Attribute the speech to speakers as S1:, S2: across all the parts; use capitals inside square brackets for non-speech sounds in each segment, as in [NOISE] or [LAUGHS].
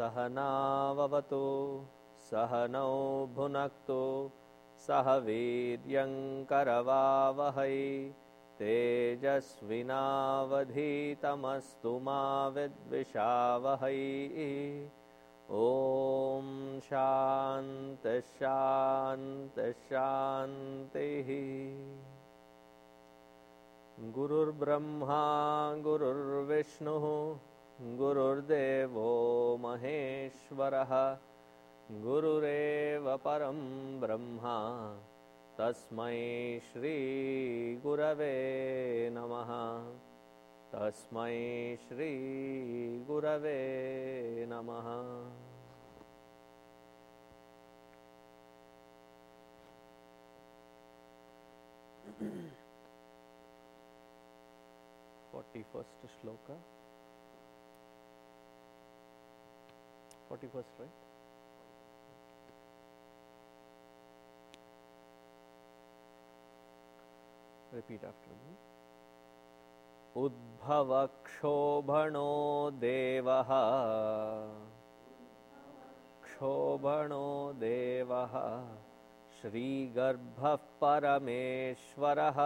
S1: सहनाववतु सहनौ भुनक्तु सह वीर्यङ्करवावहै तेजस्विनावधीतमस्तु मा विद्विषावहै। ॐ शान्तिः। गुरुर्ब्रह्मा गुरुर्विष्णुः गुरुर्देवो महेश्वरः गुरुरेव परं ब्रह्मा तस्मै श्रीगुरवे नमः। तस्मै श्रीगुरवे नमः। फोर्टि फस्ट् श्लोक। 41st, right? Repeat after me. उद्भवक्षोभणो देवः क्षोभणो देवः श्रीगर्भः परमेश्वरः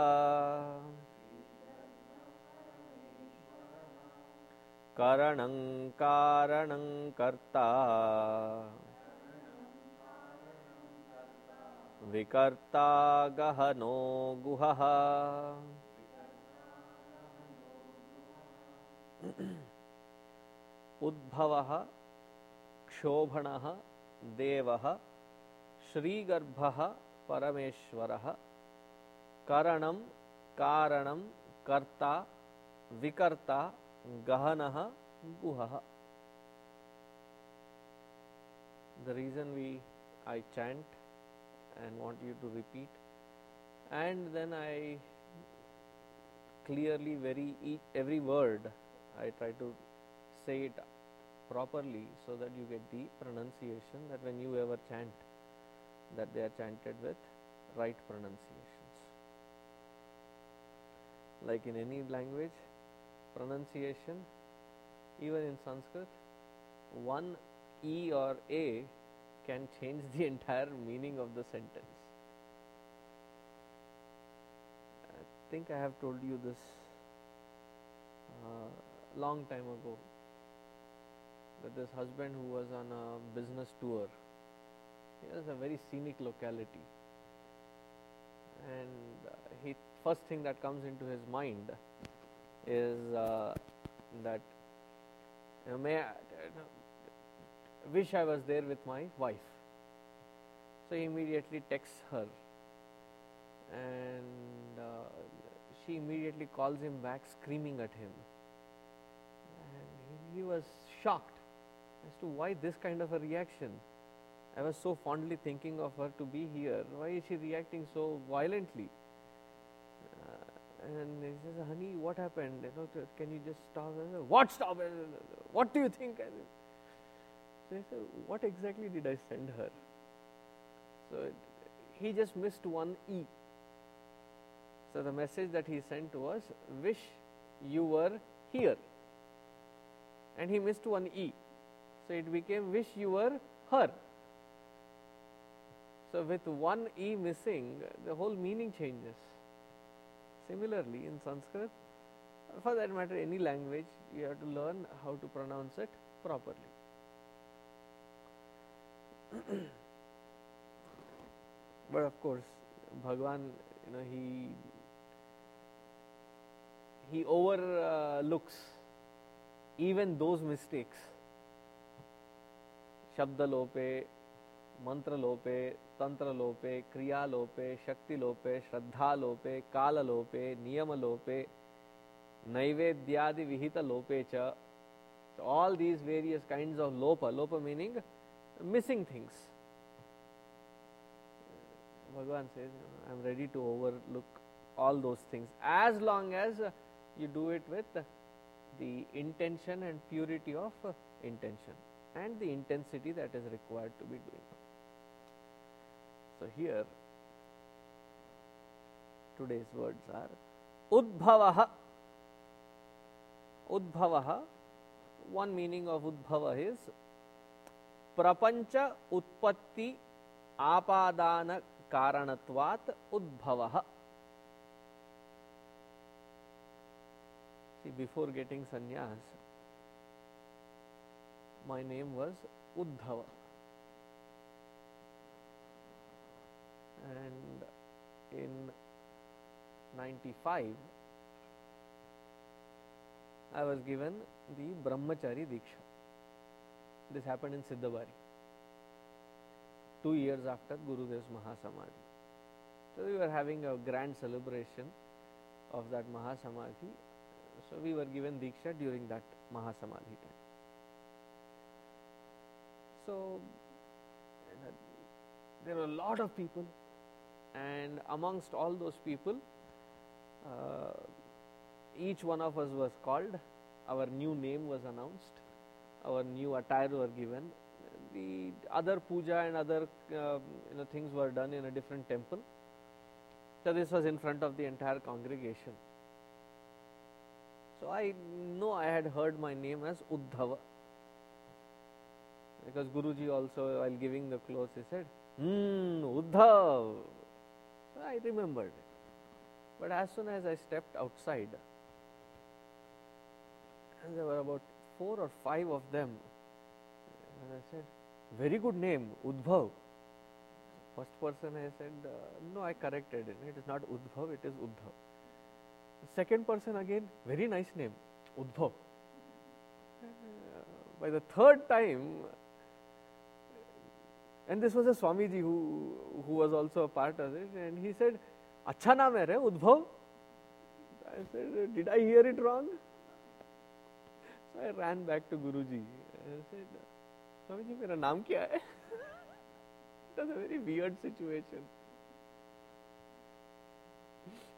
S1: करणं कारणं कर्ता। विकर्ता गहनो गुहः। उद्भवः, क्षोभणः, देवः, श्रीगर्भः, परमेश्वरः। करणं, कारणं कर्ता, विकर्ता gahanah guhaha the reason we I chant and want you to repeat and then I clearly very each every word I try to say it properly so that you get the pronunciation that when you ever chant that they are chanted with right pronunciations. Like in any language pronunciation even in Sanskrit one E or A can change the entire meaning of the sentence. I think I have told you this uh, long time ago that this husband who was on a business tour, he has a very scenic locality, and uh, he first thing that comes into his mind is uh, that may I, wish I was there with my wife. So he immediately texts her and uh, she immediately calls him back screaming at him. And he was shocked as to why this kind of a reaction. I was so fondly thinking of her to be here. Why is she reacting so violently? And he says, "Honey, what happened? You know, can you just stop?" What stop? What do you think? So I said, What exactly did I send her? So he just missed one E. So the message that he sent was, Wish you were here. And he missed one E. So it became, Wish you were her. So with one E missing, the whole meaning changes. Similarly, in Sanskrit, for that matter, any language, you have to learn how to pronounce it properly. [CLEARS THROAT] but of course, Bhagwan, you know, he he overlooks even those mistakes. Shabda मंत्र लोपे तंत्र लोपे क्रिया लोपे शक्ति लोपे श्रद्धा लोपे काल लोपे नियम लोपे नैवेद्यादि विहित लोपे च all these various kind of लोप लोप मीनिंग मिसिंग थिंग्स भगवान से I am ready to overlook all those things as long as you do it with the intention and purity of intention and the intensity that is required to be doing So here today's words are Udbhavaha. Udbhavaha, one meaning of Udbhava is Prapancha Utpatti Apadana Karanatvat Udbhavaha. See, before getting sannyas, my name was Udbhava. And in 95, I was given the Brahmachari Diksha. This happened in Siddhabari, two years after Gurudev's Mahasamadhi. So, we were having a grand celebration of that Mahasamadhi. So, we were given Diksha during that Mahasamadhi time. So, there were a lot of people, and amongst all those people, uh, each one of us was called, our new name was announced, our new attire were given. The other puja and other uh, you know things were done in a different temple. So this was in front of the entire congregation. So I know I had heard my name as Uddhava because Guruji also while giving the clothes he said, Hmm, Uddhav. I remembered it. But as soon as I stepped outside, and there were about four or five of them, and I said, very good name, Udbhav. First person I said, uh, no, I corrected it. It is not Udbhav, it is Uddhav. Second person again, very nice name, Udbhav. Uh, by the third time, and this was a Swamiji who, who was also a part of it, and he said, अच्छा नाम है रे उद्भव I said, did I hear it wrong? So I ran back to Guruji. I said, Swamiji, मेरा नाम क्या है? [LAUGHS] It was a very weird situation.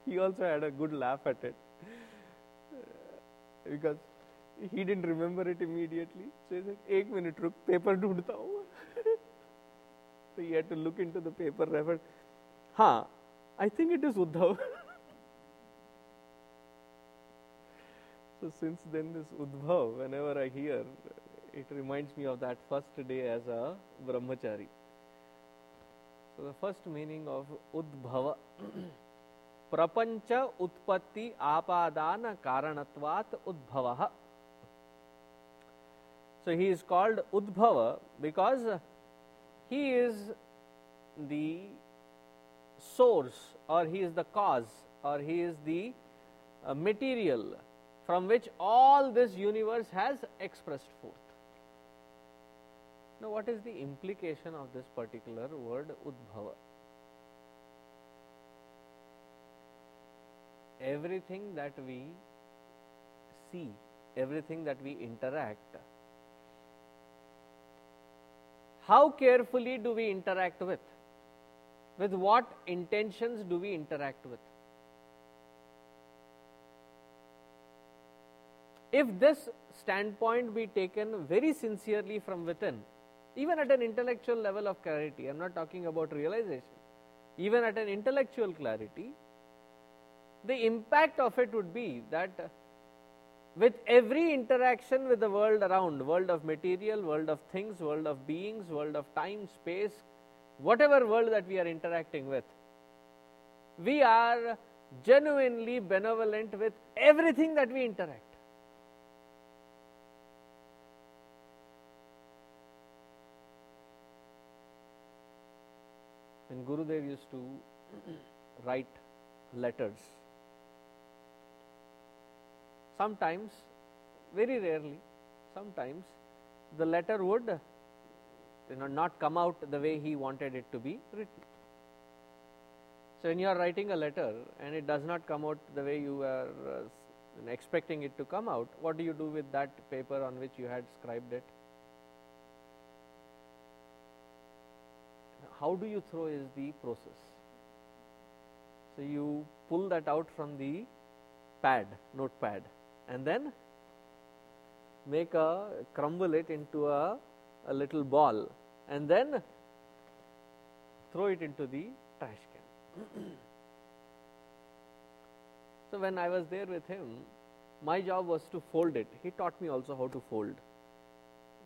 S1: He also had a good laugh at it because he didn't remember it immediately. So he said, एक minute रुक paper ढूंढता हूँ. So he had to look into the paper referred. हाँ, I think it is Uddhav. [LAUGHS] so since then this Uddhav, whenever I hear, it reminds me of that first day as a brahmachari. So the first meaning of Udbhava. [CLEARS THROAT] प्रपंच उत्पत्ति आपादान कारणत्वात् उद्भव so he is called udbhava because he is the source or he is the cause or he is the uh, material from which all this universe has expressed forth. Now, what is the implication of this particular word Udbhava? Everything that we see, everything that we interact, how carefully do we interact with? With what intentions do we interact with? If this standpoint be taken very sincerely from within, even at an intellectual level of clarity, I am not talking about realization, even at an intellectual clarity, the impact of it would be that with every interaction with the world around, world of material, world of things, world of beings, world of time, space, whatever world that we are interacting with, we are genuinely benevolent with everything that we interact. When Gurudev used to write letters, sometimes, very rarely, sometimes the letter would you know, not come out the way he wanted it to be written. So, when you are writing a letter and it does not come out the way you are uh, expecting it to come out, what do you do with that paper on which you had scribed it? How do you throw is the process. So, you pull that out from the pad, notepad, and then make a crumble it into a a little ball and then throw it into the trash can. [CLEARS THROAT] so, when I was there with him, my job was to fold it. He taught me also how to fold.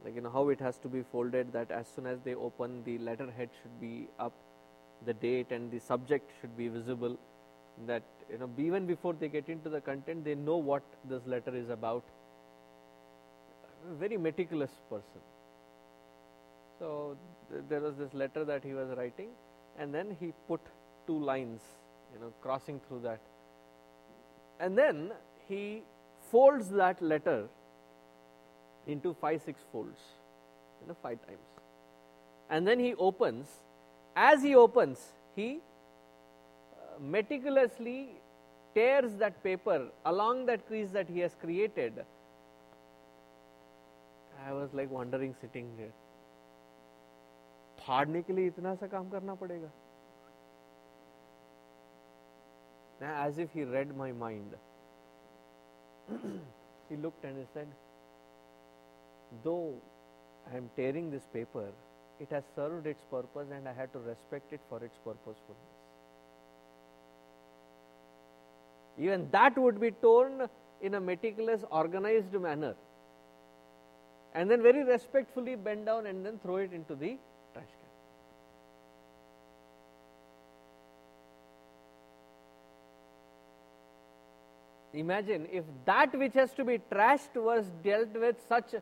S1: like you know how it has to be folded that as soon as they open the letterhead should be up the date and the subject should be visible that you know even before they get into the content they know what this letter is about. Very meticulous person. So th there was this letter that he was writing and then he put two lines you know crossing through that. And then he folds that letter into five six folds you know five times. And then he opens as he opens he meticulously tears that paper along that crease that he has created i was like wondering sitting there फाड़ने के लिए इतना सा काम करना पड़ेगा as if he read my mind he looked and he said though I am tearing this paper, it has served its purpose and I had to respect it for its purposefulness. Even that would be torn in a meticulous, organized manner and then very respectfully bend down and then throw it into the trash can. Imagine if that which has to be trashed was dealt with such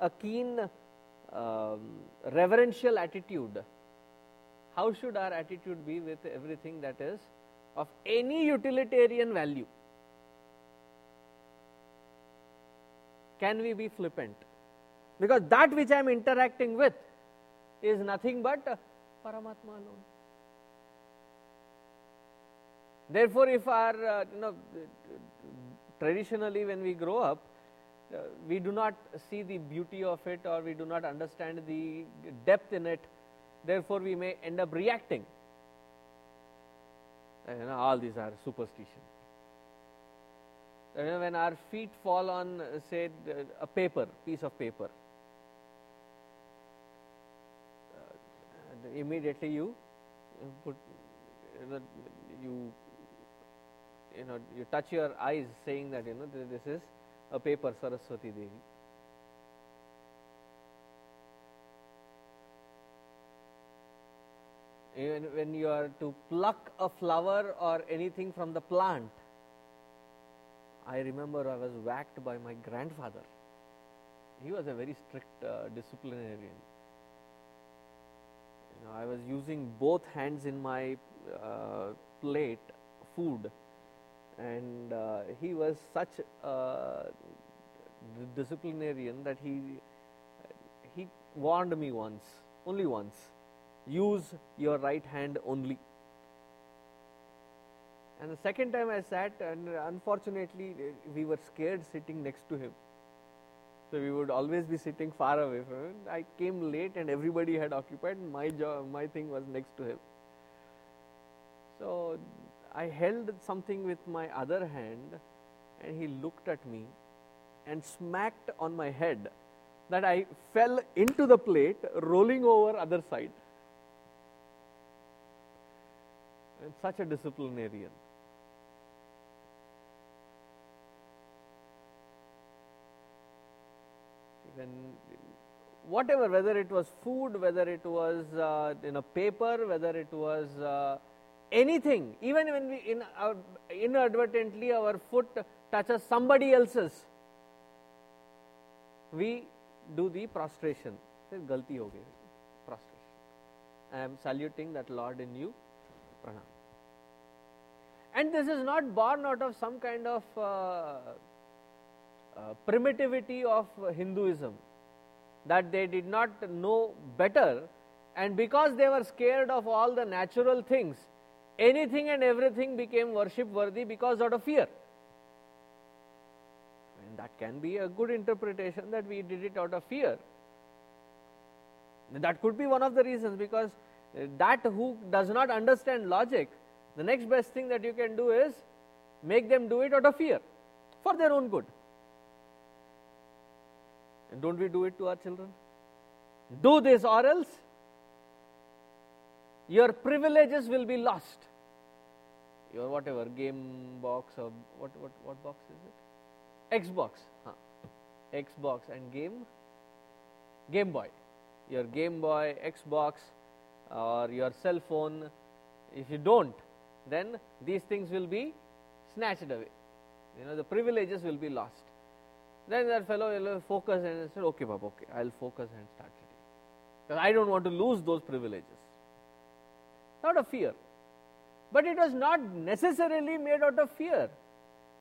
S1: a keen um, reverential attitude, how should our attitude be with everything that is of any utilitarian value? Can we be flippant? Because that which I am interacting with is nothing but Paramatma alone. Therefore, if our, uh, you know, traditionally when we grow up, uh, we do not see the beauty of it or we do not understand the depth in it, therefore, we may end up reacting. You know, all these are superstition. Uh, when our feet fall on, say, a paper, piece of paper, uh, immediately you put, you know, you you know you touch your eyes saying that you know this is a paper Saraswati Devi. Even when you are to pluck a flower or anything from the plant, I remember I was whacked by my grandfather. He was a very strict uh, disciplinarian. You know, I was using both hands in my uh, plate food and uh, he was such a disciplinarian that he he warned me once only once use your right hand only. And the second time i sat and unfortunately we were scared sitting next to him. So we would always be sitting far away from him. I came late and everybody had occupied my job my thing was next to him. So I held something with my other hand and he looked at me and smacked on my head that I fell into the plate rolling over other side. and such a disciplinarian. Even whatever, whether it was food, whether it was uh, you know paper, whether it was uh, anything, even when we in our, inadvertently our foot touches somebody else's, we do the prostration. Galti ho gayi, prostration. I am saluting that Lord in you. And this is not born out of some kind of uh, uh, primitivity of Hinduism, that they did not know better, and because they were scared of all the natural things, anything and everything became worship worthy because out of fear. And that can be a good interpretation that we did it out of fear. That could be one of the reasons because that who does not understand logic, the next best thing that you can do is make them do it out of fear for their own good. And don't we do it to our children? Do this or else your privileges will be lost your whatever game box or what what what box is it xbox huh. xbox and game Game Boy, your Game Boy, Xbox, or your cell phone. If you don't, then these things will be snatched away. You know, the privileges will be lost. Then that fellow will focus and said, Okay, Baba, okay, I'll focus and start reading. Because I don't want to lose those privileges. Not a fear. But it was not necessarily made out of fear.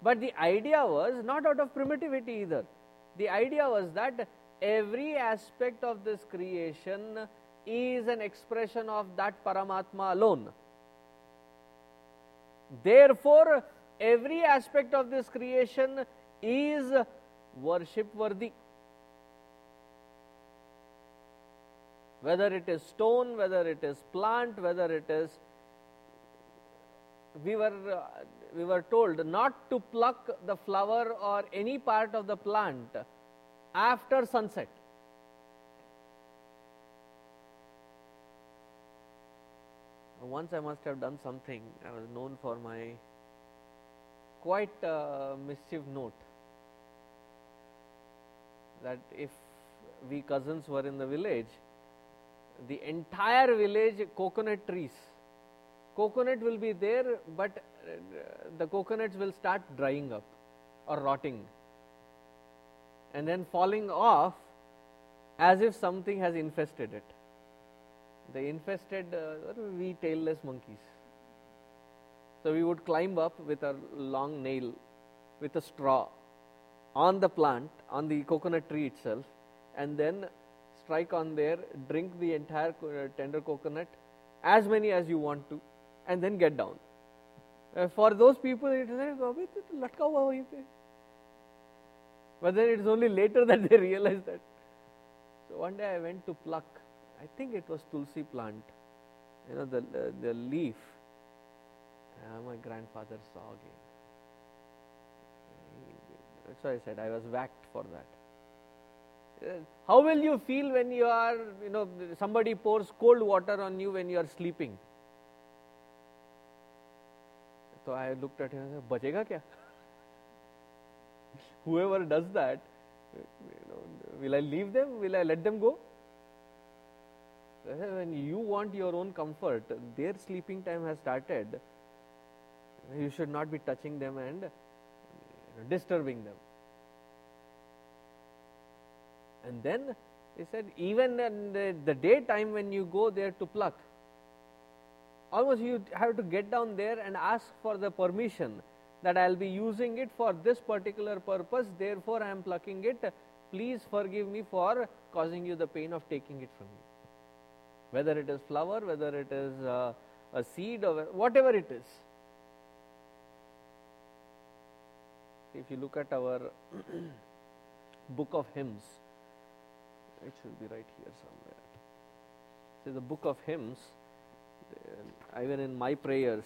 S1: But the idea was not out of primitivity either. The idea was that every aspect of this creation is an expression of that Paramatma alone. Therefore, every aspect of this creation is worship worthy. Whether it is stone, whether it is plant, whether it is we were uh, we were told not to pluck the flower or any part of the plant after sunset once i must have done something i was known for my quite uh, mischief note. That if we cousins were in the village the entire village coconut trees. Coconut will be there, but uh, the coconuts will start drying up or rotting. And then falling off as if something has infested it. The infested uh, we tailless monkeys. So we would climb up with a long nail with a straw on the plant, on the coconut tree itself, and then strike on there, drink the entire uh, tender coconut, as many as you want to, and then get down. Uh, for those people, it is wahi. But then it is only later [LAUGHS] that they realize that. So one day I went to pluck, I think it was tulsi plant, you know, the, uh, the leaf, uh, my grandfather saw again. That's why I said I was whacked for that. Uh, how will you feel when you are, you know, somebody pours cold water on you when you are sleeping? So I looked at him and said, Bachega [LAUGHS] kya? Whoever does that, you know, will I leave them? Will I let them go? When you want your own comfort, their sleeping time has started. You should not be touching them and disturbing them. And then he said, even in the, the daytime when you go there to pluck, almost you have to get down there and ask for the permission that I will be using it for this particular purpose, therefore I am plucking it. Please forgive me for causing you the pain of taking it from you. Whether it is flower, whether it is uh, a seed, or whatever it is. If you look at our [CLEARS THROAT] book of hymns, it should be right here somewhere. See, the book of hymns uh, even in my prayers,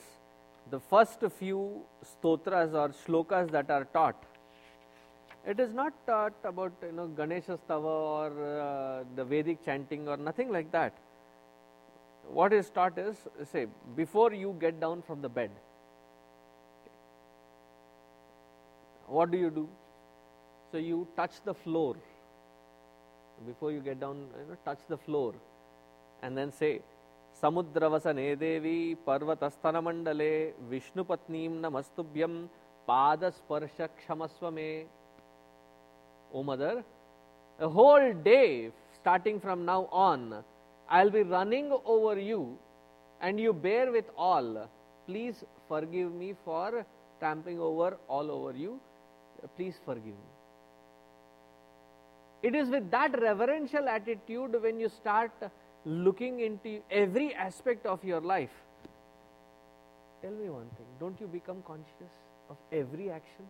S1: the first few stotras or shlokas that are taught, it is not taught about you know Ganesha Stava or uh, the Vedic chanting or nothing like that What is taught is say before you get down from the bed, what do you do? So you touch the floor before you get down, you know, touch the floor and then say समुद्रवसने देवी पर्वतस्तनमण्डले विष्णुपत्नीं नमस्तुभ्यं पादस्पर्श क्षमस्व मे ओ mother a whole day starting from now on i'll be running over you and you bear with all please forgive me for trampling over all over you please forgive me it is with that reverential attitude when you start looking into every aspect of your life. Tell me one thing don't you become conscious of every action?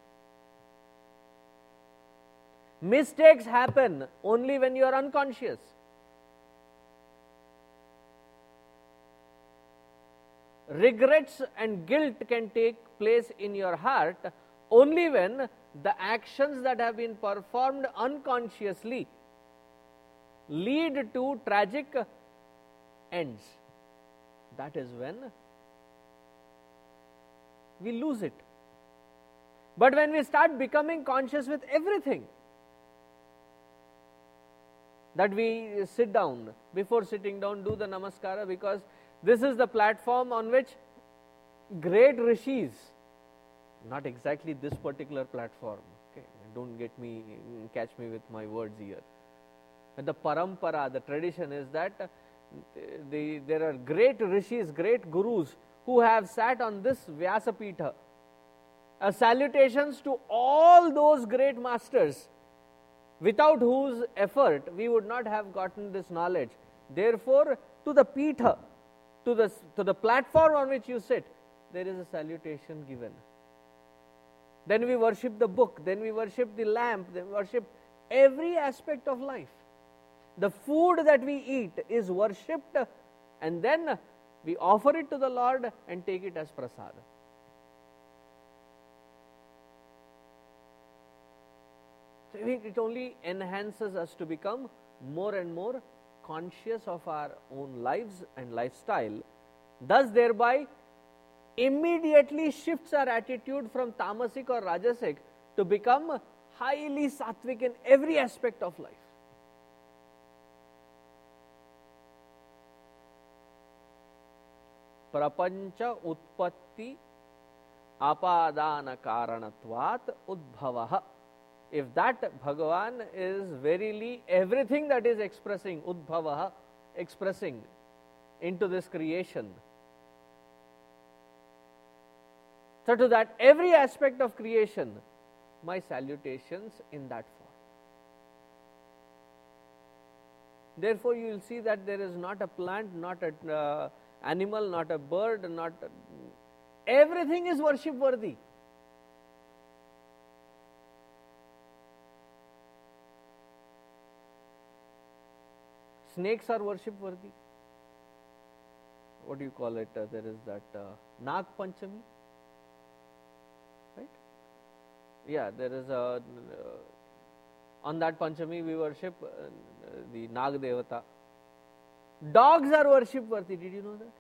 S1: Mistakes happen only when you are unconscious. Regrets and guilt can take place in your heart only when the actions that have been performed unconsciously lead to tragic ends, that is when we lose it. But when we start becoming conscious with everything, that we sit down. Before sitting down, do the namaskara because this is the platform on which great rishis, not exactly this particular platform, okay, don't get me, catch me with my words here. The parampara, the tradition is that the, there are great rishis, great gurus who have sat on this Vyasapitha. Uh, salutations to all those great masters without whose effort we would not have gotten this knowledge. Therefore, to the Pitha, to the, to the platform on which you sit, there is a salutation given. Then we worship the book, then we worship the lamp, then we worship every aspect of life. The food that we eat is worshipped and then we offer it to the Lord and take it as prasad. So it only enhances us to become more and more conscious of our own lives and lifestyle, thus, thereby immediately shifts our attitude from tamasic or rajasic to become highly sattvic in every aspect of life. प्रपंच उत्पत्ति apadana karanatvat udbhava if that bhagavan is verily everything that is expressing udbhava expressing into this creation so to that every aspect of creation my salutations in that form therefore you will see that there is not a plant not an uh, animal, not a bird, not a, everything is worship worthy. Snakes are worship worthy. What do you call it? Uh, there is that uh, Nag Panchami, right? Yeah, there is a. Uh, on that Panchami, we worship uh, the Nag Devata. Dogs are worship worthy. Did you know that?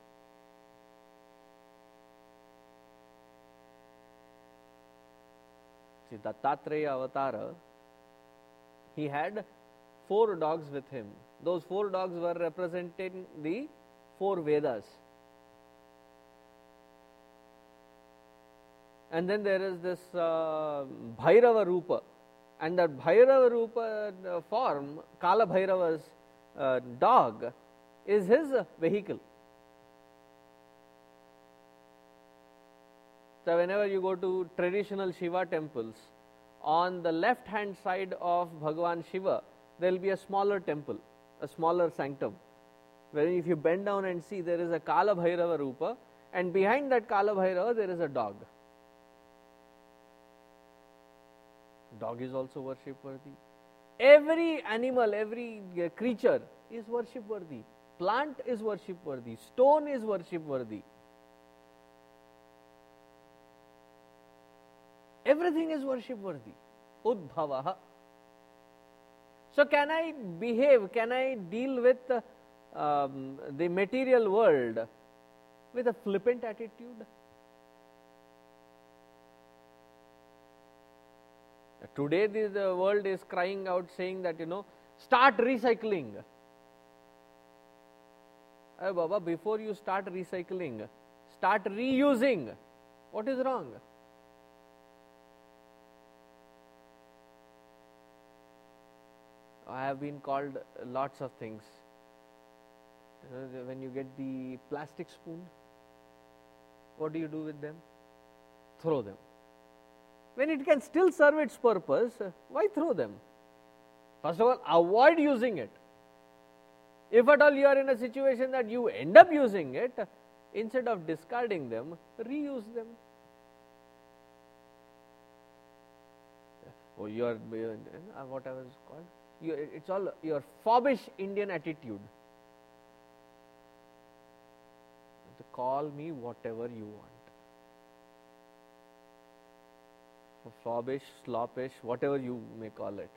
S1: See, Dattatreya avatar, he had four dogs with him. Those four dogs were representing the four Vedas. And then there is this uh, Bhairava Rupa. And that Bhairava Rupa uh, form, Kala Bhairava's uh, dog, is his vehicle. So, whenever you go to traditional Shiva temples, on the left hand side of Bhagavan Shiva, there will be a smaller temple, a smaller sanctum. Where if you bend down and see, there is a Kala Bhairava Rupa, and behind that Kala Bhairava, there is a dog. Dog is also worship worthy. Every animal, every uh, creature is worship worthy. Plant is worship worthy, stone is worship worthy. Everything is worship worthy. Udbhava. So, can I behave, can I deal with um, the material world with a flippant attitude? Today, the, the world is crying out saying that, you know, start recycling. Hey Baba, before you start recycling, start reusing. What is wrong? I have been called uh, lots of things. When you get the plastic spoon, what do you do with them? Throw them. When it can still serve its purpose, uh, why throw them? First of all, avoid using it. If at all you are in a situation that you end up using it, instead of discarding them, reuse them. Oh, you are uh, uh what I was called. It's all your fobbish Indian attitude. To call me whatever you want. Fobbish, sloppish, whatever you may call it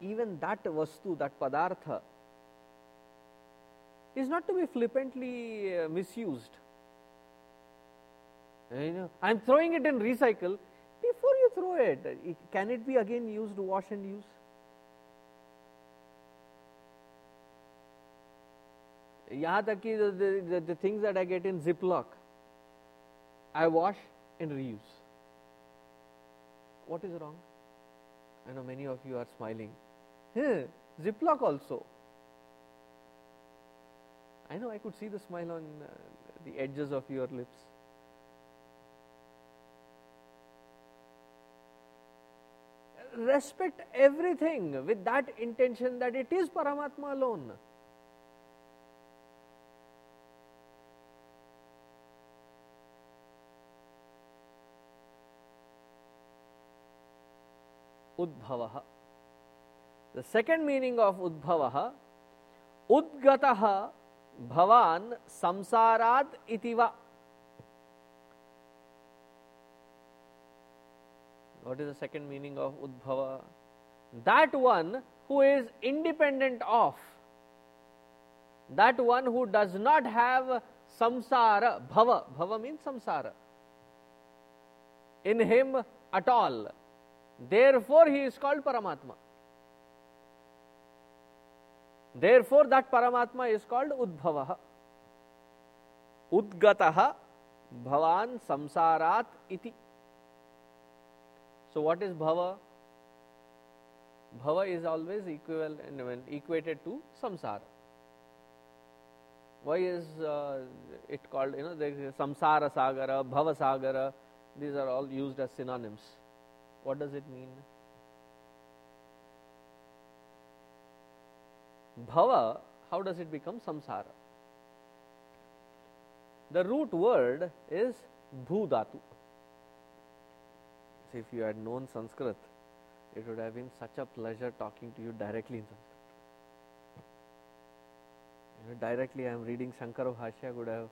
S1: even that vastu, that padartha, is not to be flippantly uh, misused. Know, I am throwing it in recycle throw it. Can it be again used to wash and use? यहाँ तक कि the things that I get in Ziploc, I wash and reuse. What is wrong? I know many of you are smiling. Ziploc also. I know I could see the smile on uh, the edges of your lips. Respect everything with that intention that it is Paramatma alone. Udbhavaha. The second meaning of Udbhavaha, Udgataha Bhavan Samsarat Itiva. What is the second meaning of Udbhava? That one who is independent of, that one who does not have samsara, bhava, bhava means samsara, in him at all. Therefore, he is called Paramatma. Therefore, that Paramatma is called Udbhava. Udgataha Bhavan Samsarat iti. So, what is Bhava? Bhava is always equivalent equated to samsara. Why is uh, it called, you know, samsara sagara, bhava sagara, these are all used as synonyms. What does it mean? Bhava, how does it become samsara? The root word is bhudatu. If you had known Sanskrit, it would have been such a pleasure talking to you directly in Sanskrit. You know, directly I am reading Shankara Bhashya, would have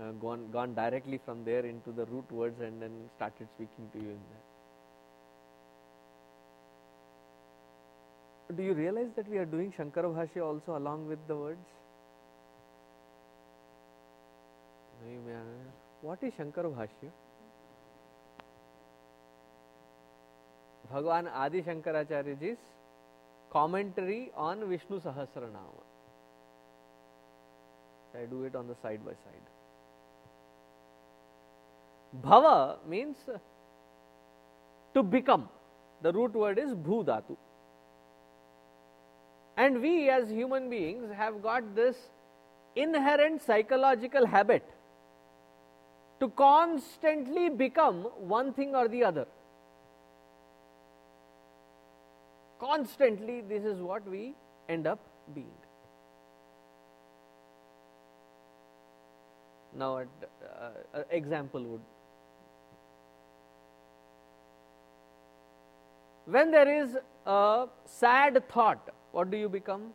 S1: uh, gone, gone directly from there into the root words and then started speaking to you in that. do you realize that we are doing Shankara Bhashya also along with the words? What is Shankara Bhashya? Bhagwan Adi Shankaracharya ji's commentary on Vishnu Sahasranama. I do it on the side by side. Bhava means to become. The root word is Bhudatu. And we as human beings have got this inherent psychological habit to constantly become one thing or the other. Constantly, this is what we end up being. Now, an uh, example would when there is a sad thought what do you become?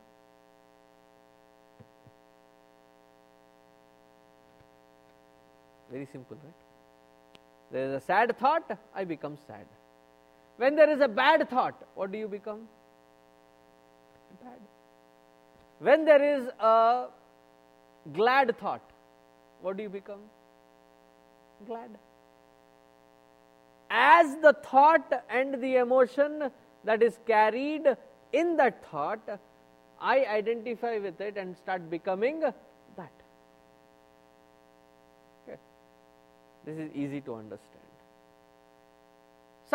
S1: Very simple, right? There is a sad thought, I become sad. When there is a bad thought, what do you become? Bad. When there is a glad thought, what do you become? Glad. As the thought and the emotion that is carried in that thought, I identify with it and start becoming that. Okay. This is easy to understand.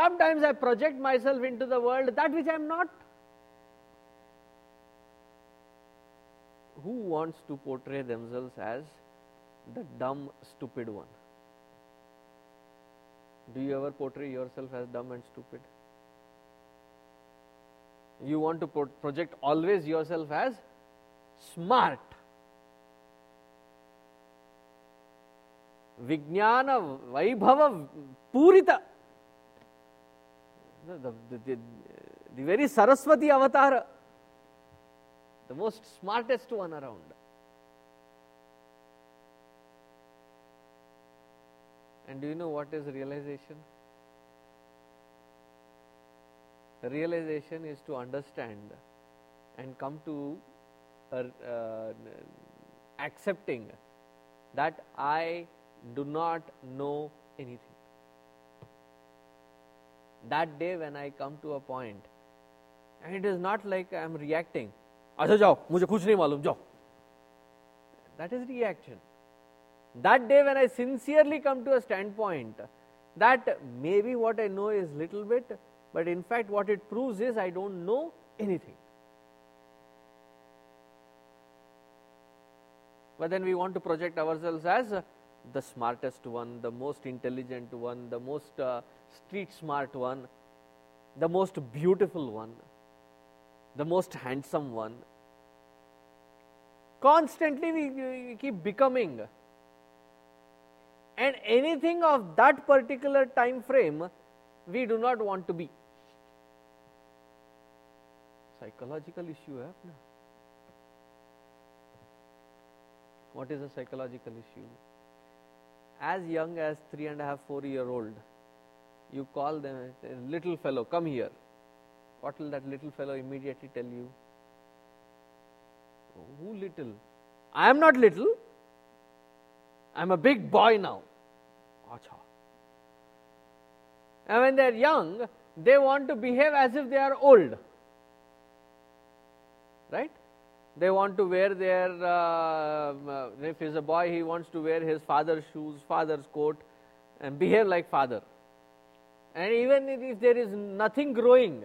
S1: Sometimes I project myself into the world that which I am not. Who wants to portray themselves as the dumb, stupid one? Do you ever portray yourself as dumb and stupid? you want to pro project always yourself as smart. Vijnana Vaibhava Purita. The, the, the, the very Saraswati avatar, the most smartest one around. And do you know what is realization? realization is to understand and come to uh, accepting that I do not know anything That day when I come to a point, and it is not like I am reacting, अच्छा जाओ मुझे कुछ नहीं मालूम जाओ That is reaction. That day when I sincerely come to a standpoint that maybe what I know is little bit, but in fact what it proves is I don't know anything. But then we want to project ourselves as uh, the smartest one, the most intelligent one, the most uh, street smart one, the most beautiful one, the most handsome one. Constantly we, we keep becoming. And anything of that particular time frame we do not want to be. Psychological issue eh, hai. What is a psychological issue? As young as three and a half, four year old, you call them little fellow, come here. What will that little fellow immediately tell you? Oh, who little? I am not little. I am a big boy now. Acha. And when they are young, they want to behave as if they are old. Right? They want to wear their, uh, uh, if he's a boy, he wants to wear his father's shoes, father's coat, and behave like father. And even if there is nothing growing,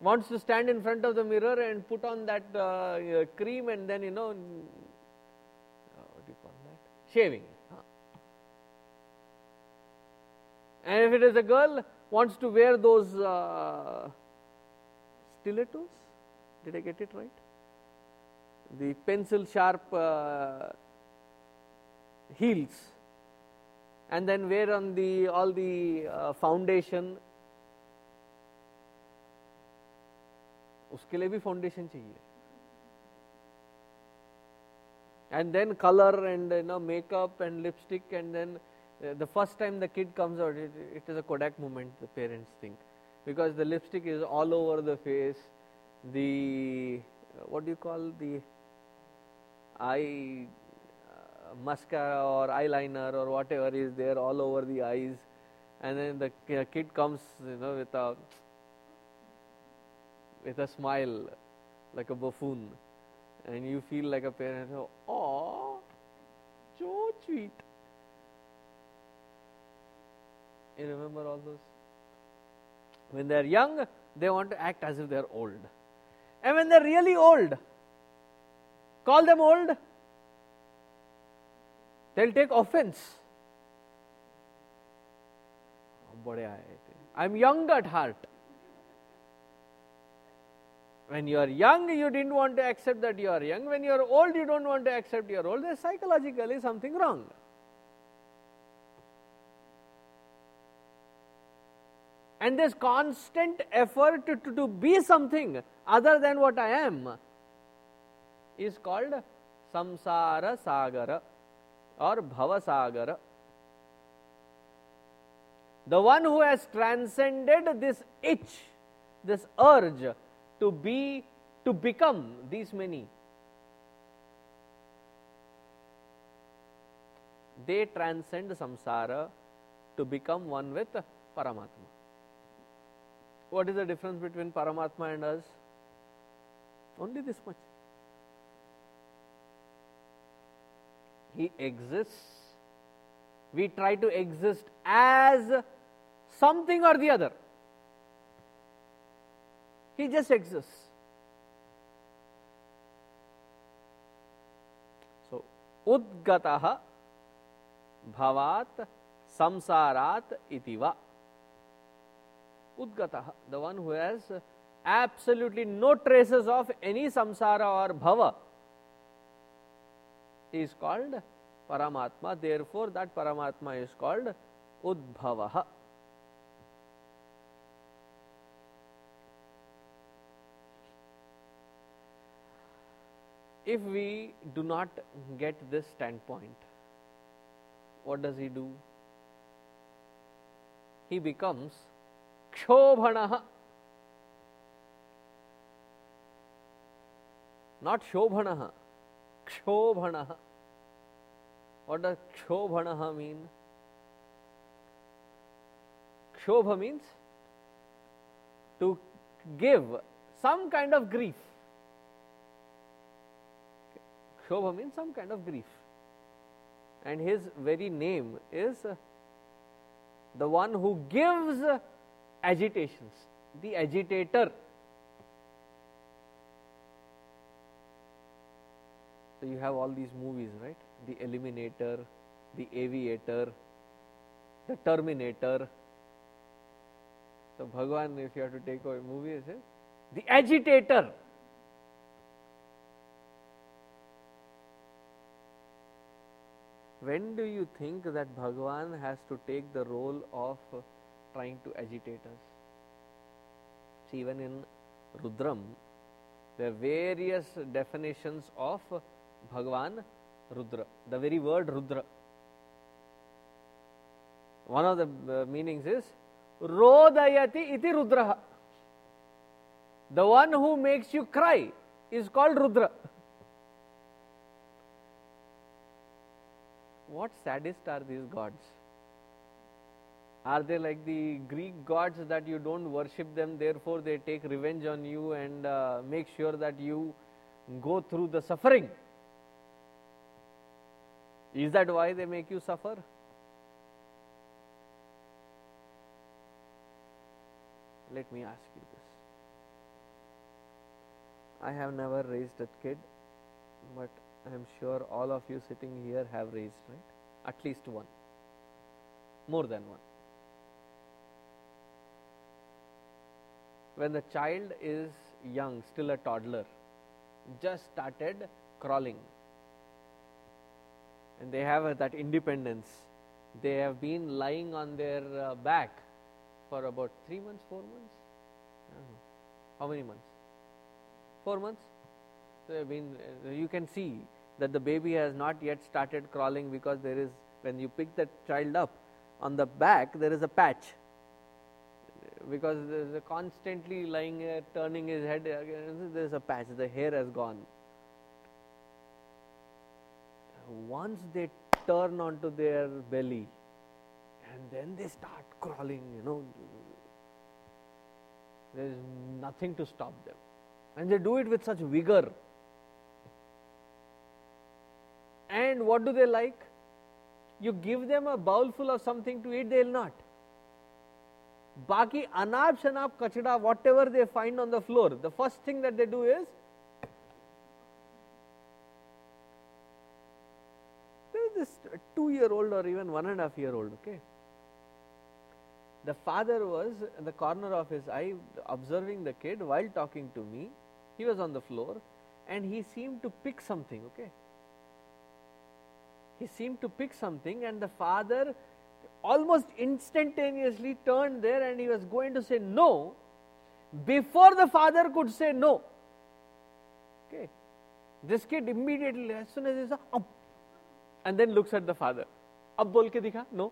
S1: wants to stand in front of the mirror and put on that uh, cream and then, you know, what do you call that? Shaving. And if it is a girl, wants to wear those uh, stilettos. Did I get it right? The pencil sharp uh, heels, and then wear on the all the uh, foundation. उसके लिए भी foundation चाहिए and then color and you know makeup and lipstick and then uh, the first time the kid comes out, it, it is a Kodak moment, the parents think. Because the lipstick is all over the face, the, uh, what do you call the eye uh, Mascara or eyeliner or whatever is there all over the eyes. And then the kid comes, you know, with a, with a smile, like a buffoon. And you feel like a parent, oh, so sweet. You remember all those? When they are young, they want to act as if they are old. And when they are really old, call them old, they'll take offense. I'm young at heart. When you are young, you didn't want to accept that you are young. When you are old, you don't want to accept you are old. There's psychologically something wrong. and this constant effort to, to, to be something other than what I am is called samsara sagara or bhava sagara. The one who has transcended this itch, this urge to be, to become these many, they transcend samsara to become one with Paramatma. What is the difference between Paramatma and us? Only this much. He exists. We try to exist as something or the other. He just exists. So, Udgataha Bhavat Samsarat Itiva. Udgata, the one who has absolutely no traces of any samsara or bhava, is called Paramatma. Therefore, that Paramatma is called Udbhavaha. If we do not get this standpoint, what does he do? He becomes kshobhana not shobhana kshobhana what does kshobhana mean kshobha means to give some kind of grief Kshobha means some kind of grief. And his very name is the one who gives agitations, the agitator. So you have all these movies, right? The Eliminator, the Aviator, the Terminator. So Bhagwan, if you have to take a movie, is the agitator. When do you think that Bhagwan has to take the role of trying to agitate us? See, even in Rudram, there are various definitions of Bhagwan Rudra. The very word Rudra. One of the uh, meanings is Rodayati iti Rudraha. The one who makes you cry is called Rudra. What sadist are these gods? Are they like the Greek gods that you don't worship them, therefore they take revenge on you and uh, make sure that you go through the suffering? Is that why they make you suffer? Let me ask you this. I have never raised a kid, but I am sure all of you sitting here have raised, right? At least one. More than one. When the child is young, still a toddler, just started crawling, and they have uh, that independence, they have been lying on their uh, back for about three months, four months. How many months? Four months. So I mean, uh, you can see that the baby has not yet started crawling because there is when you pick that child up on the back there is a patch because there is a constantly lying uh, turning his head there is a patch the hair has gone once they turn onto their belly and then they start crawling you know. There is nothing to stop them. And they do it with such vigor. And what do they like? You give them a bowl full of something to eat they will not. Baki anab shanab kachda whatever they find on the floor the first thing that they do is this two year old or even one and a half year old okay? The father was in the corner of his eye observing the kid while talking to me. He was on the floor and he seemed to pick something okay? He seemed to pick something and the father almost instantaneously turned there and he was going to say no before the father could say no. Okay? This kid immediately as soon as he saw and then looks at the father अब बोल के दिखा no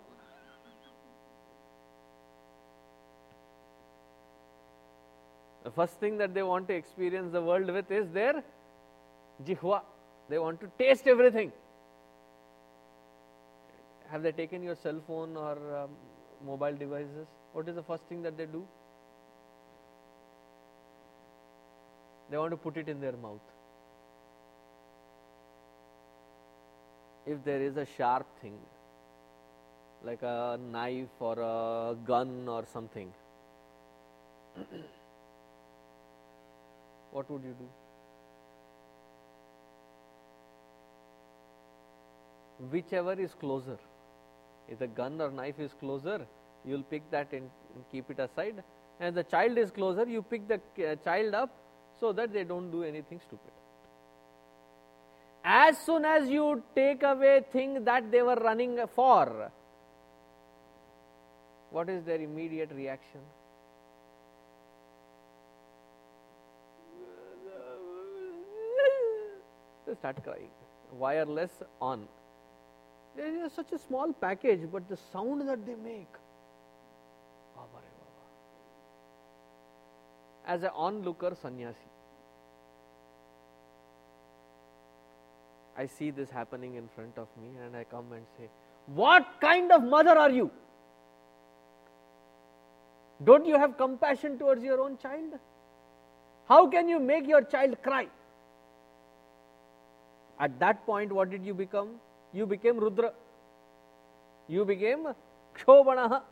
S1: the first thing that they want to experience the world with is their jihwa they want to taste everything have they taken your cell phone or um, mobile devices what is the first thing that they do they want to put it in their mouth If there is a sharp thing like a knife or a gun or something what would you do? Whichever is closer if the gun or knife is closer you will pick that and, keep it aside. And the child is closer you pick the uh, child up so that they don't do anything stupid as soon as you take away thing that they were running for, what is their immediate reaction? They start crying. Wireless on. There is such a small package, but the sound that they make. As an onlooker sannyasi, I see this happening in front of me and I come and say, What kind of mother are you? Don't you have compassion towards your own child? How can you make your child cry? At that point, what did you become? You became Rudra. You became Kshobhanaha.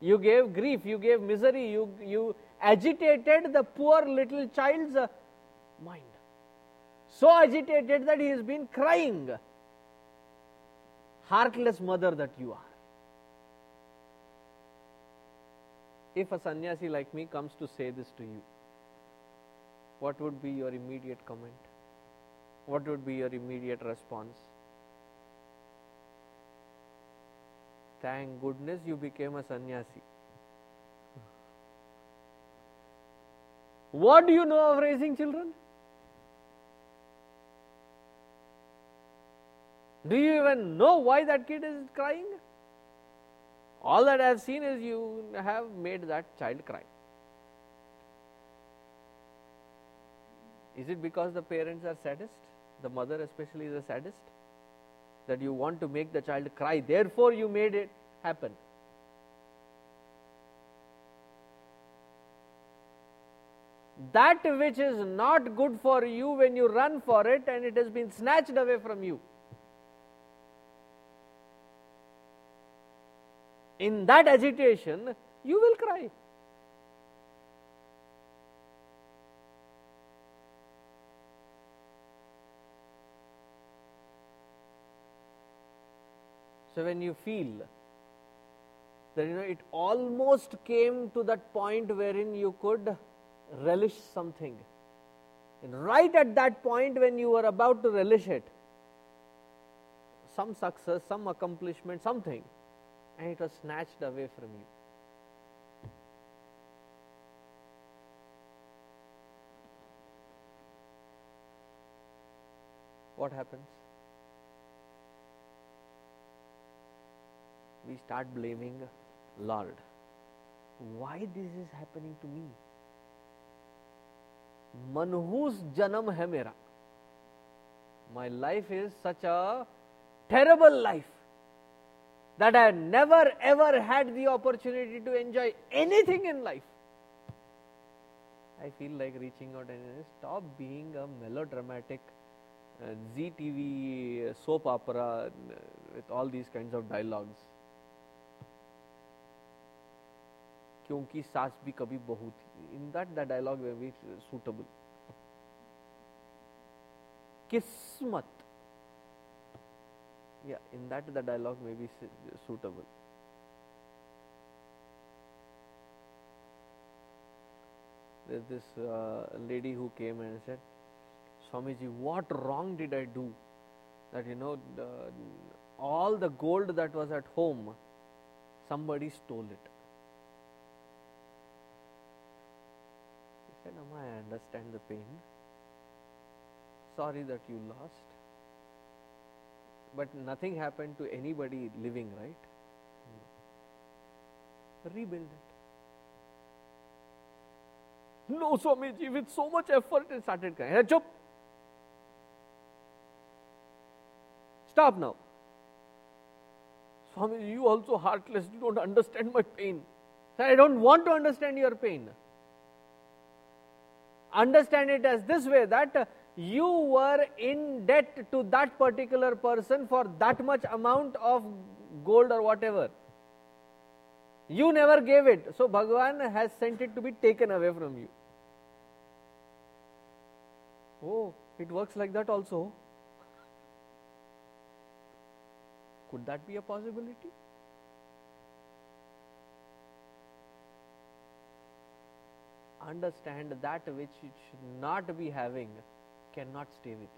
S1: You gave grief, you gave misery, you, you agitated the poor little child's mind. So agitated that he has been crying. Heartless mother that you are. If a sannyasi like me comes to say this to you, what would be your immediate comment? What would be your immediate response? Thank goodness you became a sannyasi. What do you know of raising children? Do you even know why that kid is crying? All that I have seen is you have made that child cry. Is it because the parents are sadist? The mother, especially, is a sadist? That you want to make the child cry, therefore, you made it happen. That which is not good for you when you run for it and it has been snatched away from you. In that agitation, you will cry. So when you feel that you know it almost came to that point wherein you could relish something. And right at that point when you were about to relish it, some success, some accomplishment, something, and it was snatched away from you. What happens? We start blaming Lord. Why this is happening to me? मनहूस जन्म है मेरा My life is such a terrible life that I never ever had the opportunity to enjoy anything in life. I feel like reaching out and stop being a melodramatic uh, Zee TV uh, soap opera uh, with all these kinds of dialogues. क्योंकि सास भी कभी बहू in in that the dialogue way be suitable kismat yeah in that the dialogue may be suitable. There's this uh, lady who came and said swamiji what wrong did i do? That you know the, all the gold that was at home somebody stole it. He said am i understand the pain. Sorry that you lost. But nothing happened to anybody living, right? Rebuild it. No, Swamiji, with so much effort, it started crying. Chup! Stop now. Swamiji, you also heartless, you don't understand my pain. I don't want to understand your pain understand it as this way that uh, you were in debt to that particular person for that much amount of gold or whatever. You never gave it. So Bhagavan has sent it to be taken away from you. Oh, it works like that also. Could that be a possibility? understand that which you should not be having cannot stay with you.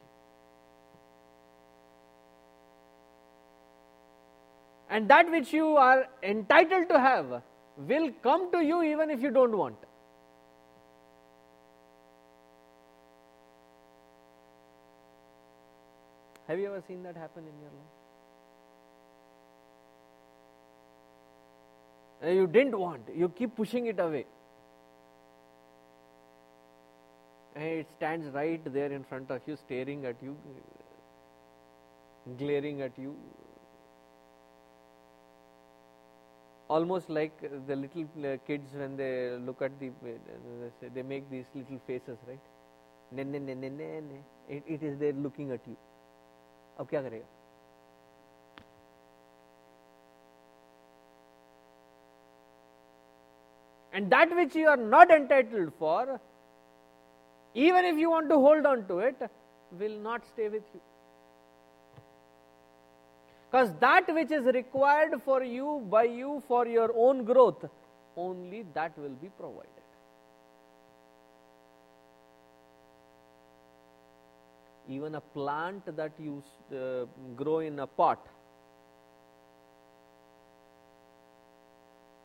S1: And that which you are entitled to have will come to you even if you don't want. Have you ever seen that happen in your life? You didn't want, you keep pushing it away. and it stands right there in front of you, staring at you, glaring at you. Almost like the little uh, kids when they look at the, they make these little faces, right? ने ने ने ने ने ने it, it is there looking at you अब क्या करेगा and that which you are not entitled for even if you want to hold on to it will not stay with you. Because that which is required for you by you for your own growth only that will be provided. Even a plant that you uh, grow in a pot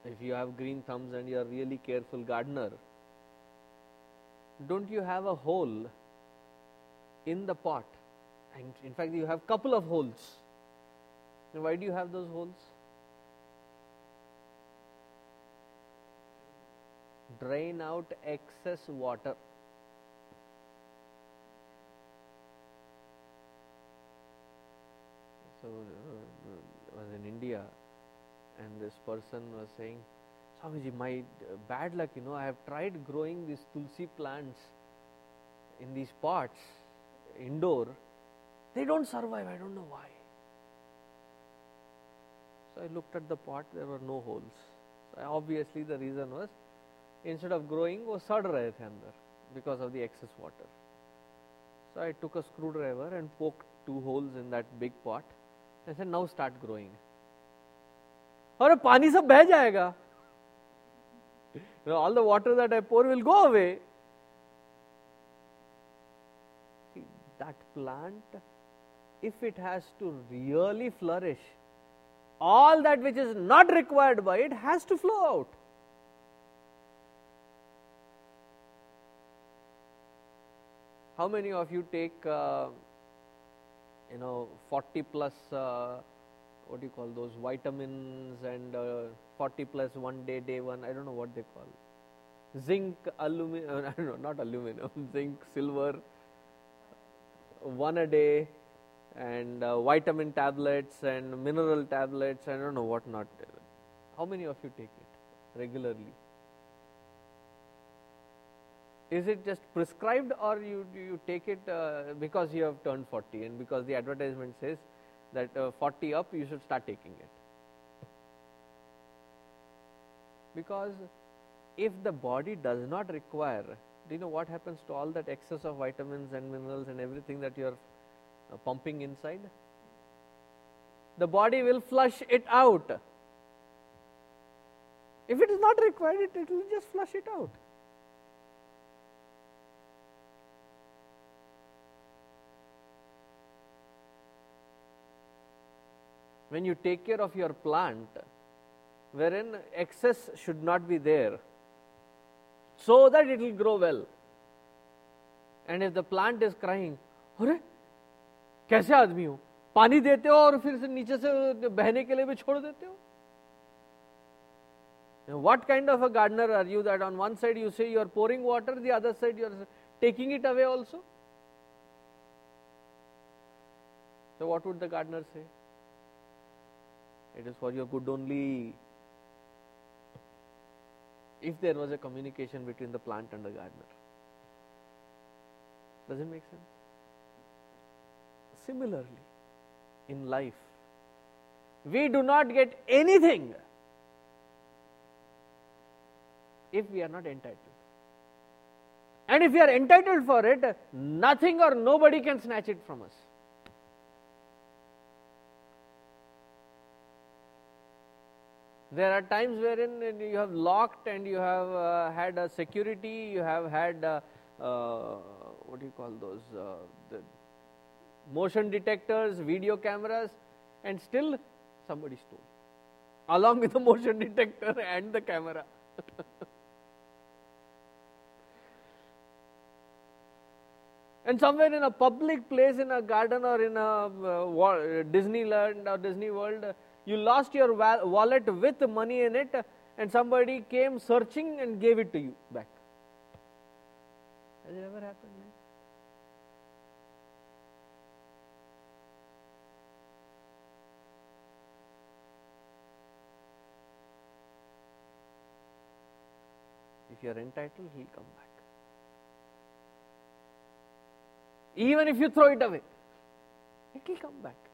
S1: if you have green thumbs and you are really careful gardener don't you have a hole in the pot? And in fact you have couple of holes. Why do you have those holes? Drain out excess water. So uh, was in India, and this person was saying, Swamiji, my uh, bad luck, you know, I have tried growing these tulsi plants in these pots indoor. They don't survive. I don't know why. So I looked at the pot. There were no holes. So obviously the reason was instead of growing was सड़ रहे थे अंदर because of the excess water. So I took a screwdriver and poked two holes in that big pot I said, now start growing. और पानी सब बह जाएगा all the water that I pour will go away. See, that plant, if it has to really flourish, all that which is not required by it has to flow out. How many of you take uh, you know 40 plus uh, what do you call those vitamins and uh, 40 plus one day day one i don't know what they call. Zinc aluminum [LAUGHS] i don't know not aluminum [LAUGHS] zinc silver one a day and uh, vitamin tablets and mineral tablets i don't know what not. How many of you take it regularly? Is it just prescribed or you you take it uh, because you have turned 40 and because the advertisement says that uh, 40 up you should start taking it because if the body does not require do you know what happens to all that excess of vitamins and minerals and everything that you are uh, pumping inside? The body will flush it out. If it is not required it, it will just flush it out. When you take care of your plant, wherein excess should not be there, so that it will grow well. And if the plant is crying, अरे कैसे आदमी हो पानी देते हो और फिर से नीचे से बहने के लिए भी छोड़ देते हो what kind of a gardener are you that on one side you say you are pouring water the other side you are taking it away also so what would the gardener say it is for your good only. If there was a communication between the plant and the gardener. Does it make sense? Similarly, in life, we do not get anything if we are not entitled. And if we are entitled for it, nothing or nobody can snatch it from us. There are times wherein you have locked and you have uh, had a security, you have had uh, uh, what do you call those uh, the motion detectors, video cameras, and still somebody stole along with the motion detector and the camera. [LAUGHS] and somewhere in a public place, in a garden or in a uh, Disneyland or Disney World you lost your wallet with money in it and somebody came searching and gave it to you back. Has it ever happened? If you are entitled, he'll come back. Even if you throw it away, it will come back.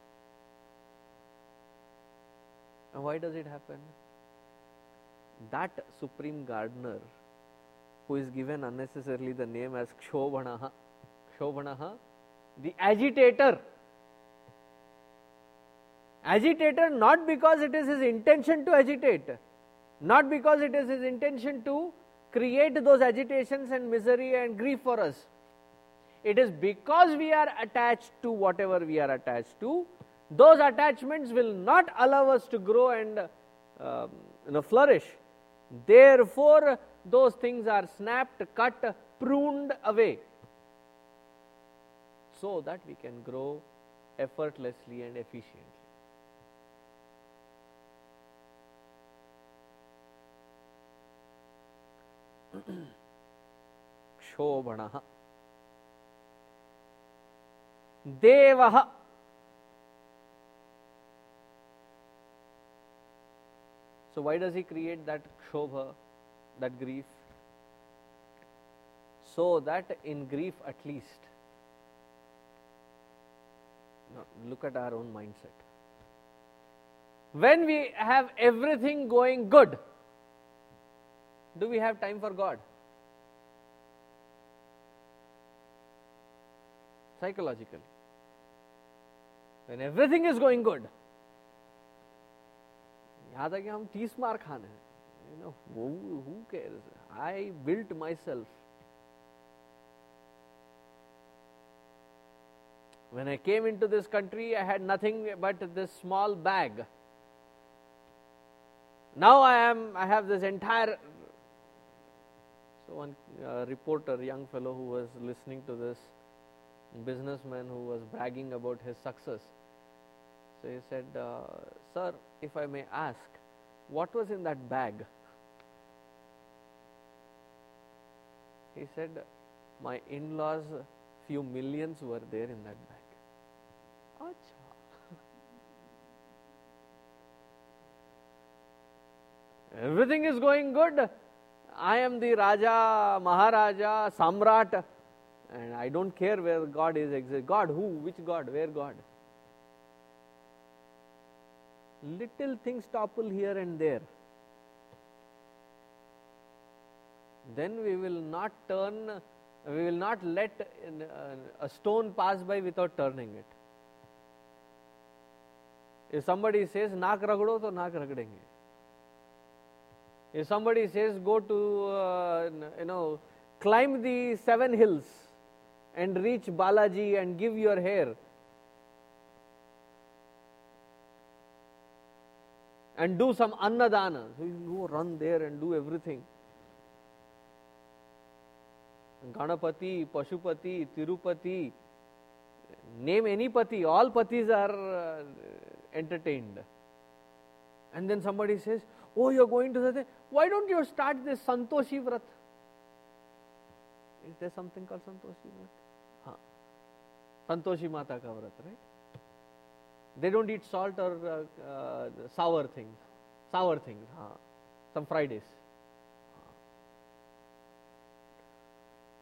S1: And why does it happen? That supreme gardener who is given unnecessarily the name as Kshobhanaha, Kshobhanaha, the agitator. Agitator not because it is his intention to agitate, not because it is his intention to create those agitations and misery and grief for us. It is because we are attached to whatever we are attached to Those attachments will not allow us to grow and uh, you know, flourish. Therefore, those things are snapped, cut, pruned away so that we can grow effortlessly and efficiently. [CLEARS THROAT] क्षोभणः देवः So why does he create that kshobha, that grief? So that in grief at least, look at our own mindset. When we have everything going good, do we have time for God? Psychologically. When everything is going good, यहाँ तक कि हम तीस मार खाने हैं you know who, who cares I built myself when I came into this country I had nothing but this small bag now I am I have this entire so one uh, reporter young fellow who was listening to this businessman who was bragging about his success so he said, uh, Sir, if I may ask, what was in that bag? He said, My in laws, few millions were there in that bag. Achha. Everything is going good. I am the Raja, Maharaja, Samrat, and I don't care where God is. God, who? Which God? Where God? Little things topple here and there, then we will not turn, we will not let a stone pass by without turning it. If somebody says naak ragdo, to naak ragdenge. If somebody says go to, uh, you know, climb the seven hills and reach Balaji and give your hair, and do some annadana. So you go run there and do everything. Ganapati, Pashupati, Tirupati, name any pati, all patis are uh, entertained. And then somebody says, Oh, you're going to that. Why don't you start this Santoshi Vrat? Is there something called Santoshi Vrat? Huh. Santoshi Mata ka Vrat, right? They don't eat salt or uh, uh, sour things, sour things. Some Fridays.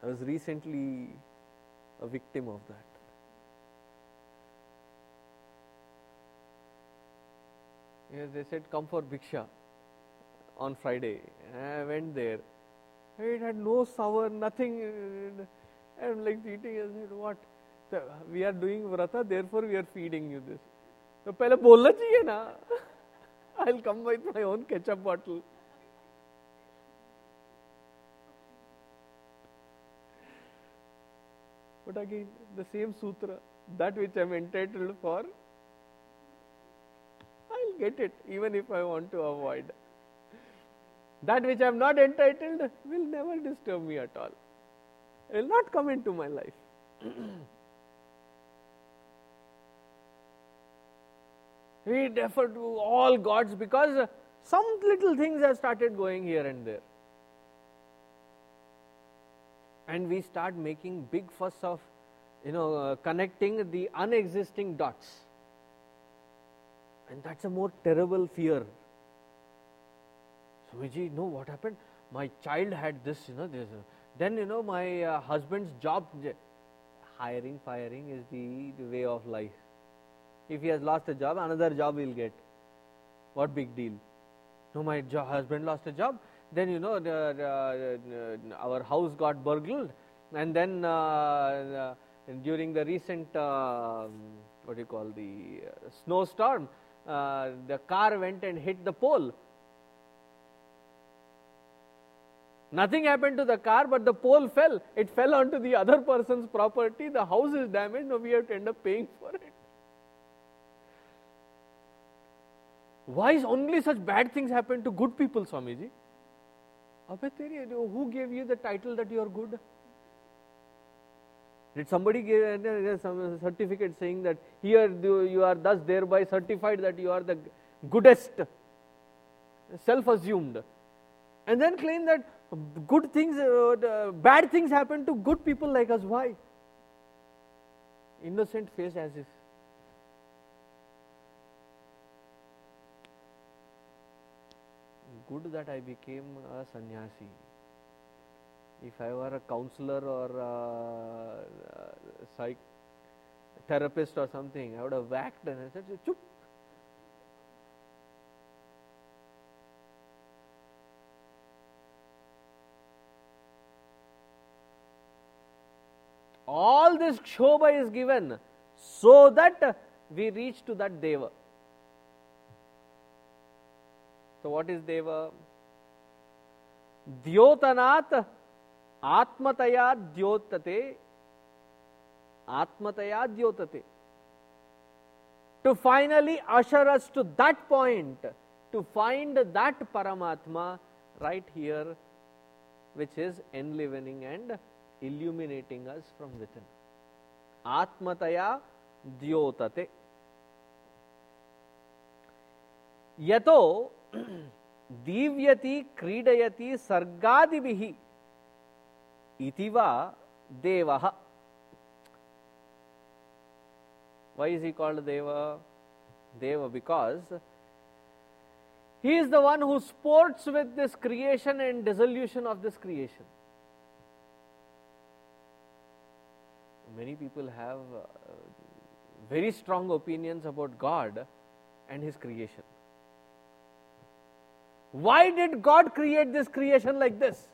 S1: I was recently a victim of that. Yeah, they said come for bhiksha on Friday. I went there. It had no sour, nothing. I'm like eating. I said, what? We are doing vrata, therefore we are feeding you this. तो पहले बोलना चाहिए ना I will come with my own ketchup bottle But again, the same sutra, that which I am entitled for, I'll get it even if I want to avoid. That which I am not entitled will never disturb me at all. It will not come into my life. We defer to all gods because some little things have started going here and there. And we start making big fuss of, you know, uh, connecting the unexisting dots. And that's a more terrible fear. Swamiji, know what happened? My child had this, you know, this. Then, you know, my uh, husband's job. hiring, firing is the, the way of life. If he has lost a job, another job he'll get. What big deal? No, my jo- husband lost a job. Then you know the, our house got burgled, and then uh, during the recent uh, what do you call the uh, snowstorm, uh, the car went and hit the pole. Nothing happened to the car, but the pole fell. It fell onto the other person's property. The house is damaged. Now we have to end up paying for it. Why is only such bad things happen to good people, Swamiji? Who gave you the title that you are good? Did somebody give uh, some certificate saying that here you are thus thereby certified that you are the goodest, self assumed, and then claim that good things, uh, bad things happen to good people like us? Why? Innocent face as if. Good that I became a sannyasi if I were a counselor or a, psych therapist or something, I would have whacked and I said, Chup. All this Shobha is given so that we reach to that Deva. So, what is Deva? Dyotanat Atmataya Dyotate. Atmataya Dyotate To finally usher us to that point, to find that Paramatma right here, which is enlivening and illuminating us from within. Atmataya Dyotate. Yato. दीव्यति क्रीडयति सर्गादिभिः Itiva Devaha. Why is he called Deva? Deva because he is the one who sports with this creation and dissolution of this creation. Many people have uh, very strong opinions about God and His creation. Why did God create this creation like this?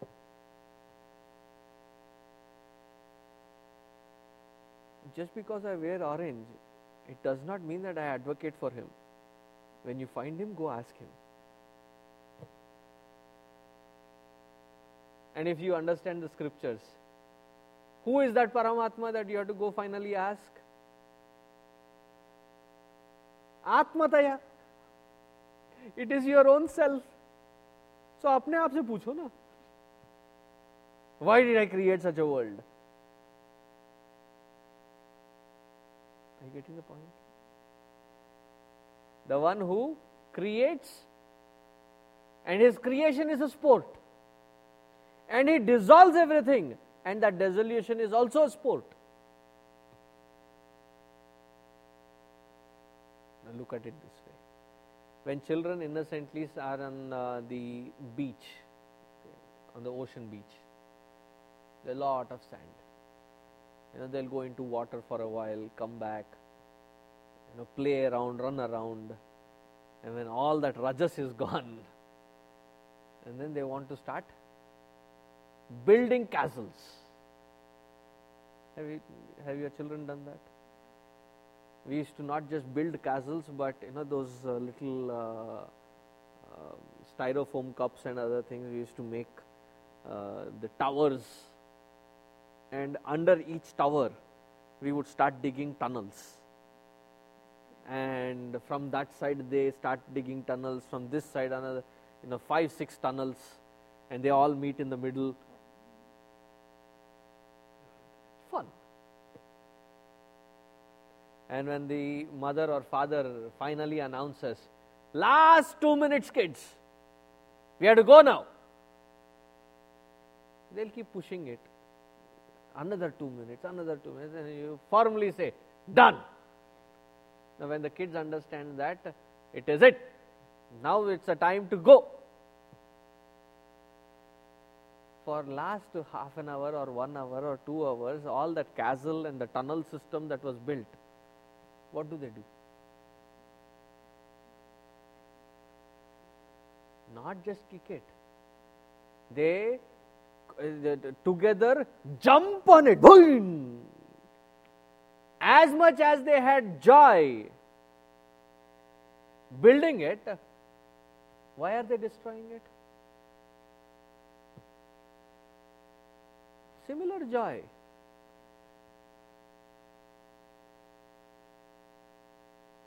S1: just because I wear orange, it does not mean that I advocate for him. When you find him, go ask him. And if you understand the scriptures, who is that Paramatma that you have to go finally ask? Atmataya. It is your own self So अपने आप से पूछो ना. Why did I create such a world? Are you getting the point? The one who creates, and his creation is a sport, and he dissolves everything, and that dissolution is also a sport. Now look at it this way. when children innocently are on uh, the beach, on the ocean beach, there are a lot of sand. You know they'll go into water for a while come back you know play around run around and when all that rajas is [LAUGHS] gone and then they want to start building castles. Have you have your children done that we used to not just build castles but you know those uh, little uh, uh, styrofoam cups and other things we used to make uh, the towers. And under each tower we would start digging tunnels. And from that side they start digging tunnels. From this side another you know five six tunnels. And they all meet in the middle and when the mother or father finally announces last 2 minutes kids we have to go now they'll keep pushing it another two minutes, another two minutes, and you formally say, done. Now, when the kids understand that, it is it. Now it's a time to go. for last half an hour or one hour or two hours, all that castle and the tunnel system that was built, what do they do? Not just kick it. They uh, together jump on it. Boom! As much as they had joy building it, why are they destroying it? Similar joy.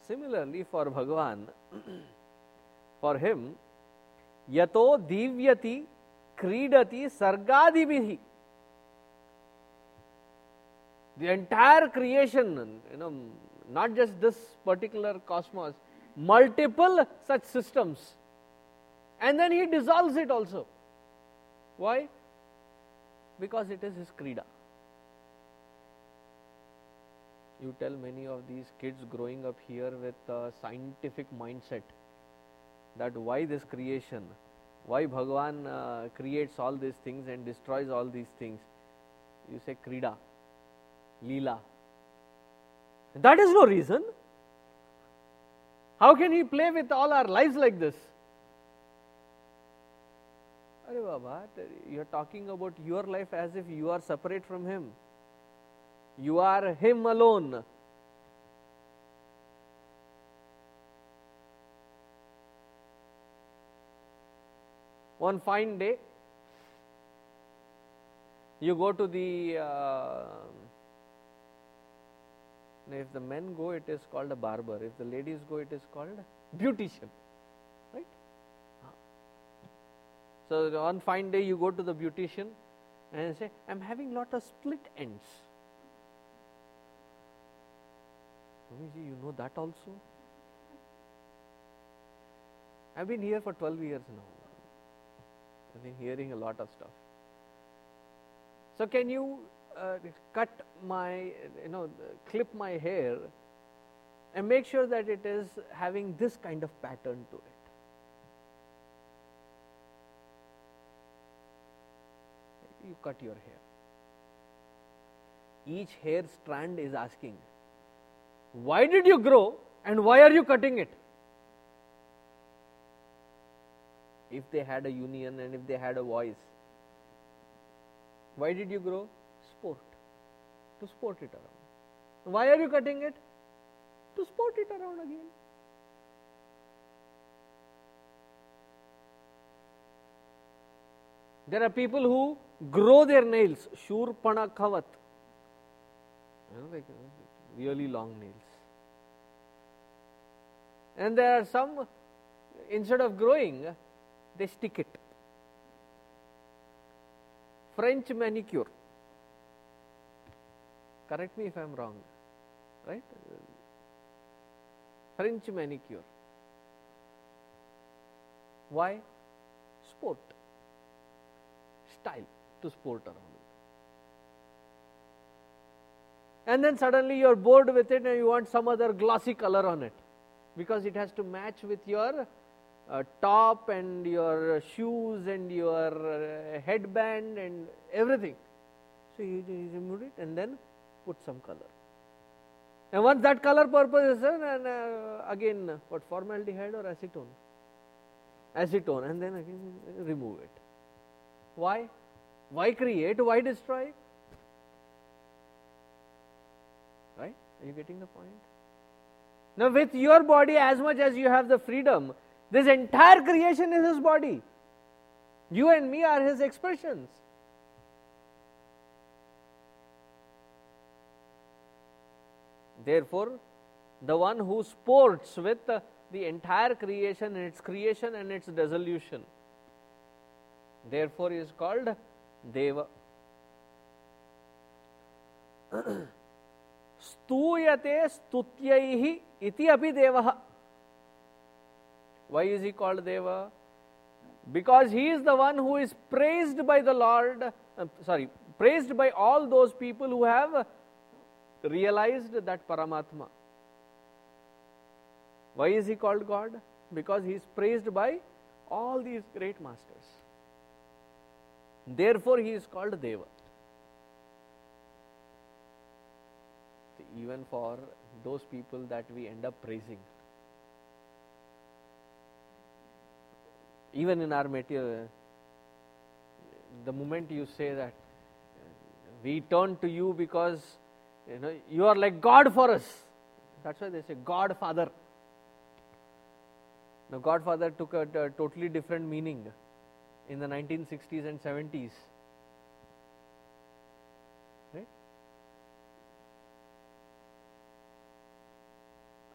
S1: Similarly, for Bhagavan, [CLEARS THROAT] for him, yato divyati kridati sargadibhi. The entire creation, you know, not just this particular cosmos, multiple such systems. And then he dissolves it also. Why? Because it is his krida. You tell many of these kids growing up here with a scientific mindset that why this creation, why Bhagavan uh, creates all these things and destroys all these things. You say krida, lila. That is no reason. How can he play with all our lives like this? Baba, you are talking about your life as if you are separate from him. You are him alone. One fine day, you go to the uh, if the men go, it is called a barber. If the ladies go, it is called beautician. Right? So on fine day, you go to the beautician and say, I'm having lot of split ends. Swamiji, you know that also? I've been here for 12 years now. I've been hearing a lot of stuff. So can you uh, cut my, you know, clip my hair and make sure that it is having this kind of pattern to it. You cut your hair. Each hair strand is asking, why did you grow and why are you cutting it? If they had a union and if they had a voice, why did you grow? sport, to sport it around. Why are you cutting it? To sport it around again. There are people who grow their nails, Shurpanakha vat, you know, like really long nails. And there are some, instead of growing, they stick it. French manicure. Correct me if I am wrong, right? French manicure. Why? Sport. Style to sport around And then suddenly you are bored with it and you want some other glossy color on it because it has to match with your uh, top and your shoes and your uh, headband and everything. So you, you remove it and then put some color. And once that color purpose is done, and uh, again what formaldehyde or acetone? Acetone, and then again remove it. Why? Why create? Why destroy? Right? Are you getting the point? Now, with your body, as much as you have the freedom, this entire creation is His body. You and me are His expressions. Therefore, the one who sports with the entire creation and its creation and its dissolution, therefore is called Deva. [CLEARS THROAT] ಸ್ತೂಯತೆ ಸ್ತುತ್ಯೈ ಇತಿ ಅಪಿ deva. Why is he called deva because he is the one who is praised by the Lord, uh, sorry, praised by all those people who have realized that Paramatma. Why is he called God? Because he is praised by all these great masters. Therefore, he is called Deva. Even for those people that we end up praising. Even in our material, the moment you say that we turn to you because you know you are like God for us. That's why they say Godfather. Now, Godfather took a, a totally different meaning in the 1960s and 70s.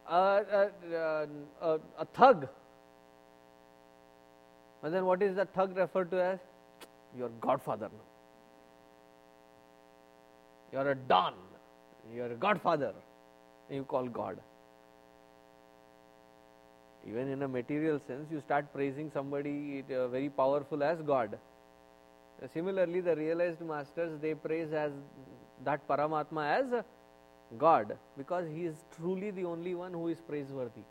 S1: Uh, uh, uh, a thug. And then what is the thug referred to as? Your godfather. You are a don. You are a godfather. You call God. Even in a material sense, you start praising somebody uh, very powerful as God. Similarly, the realized masters they praise as that Paramatma as God because he is truly the only one who is praiseworthy.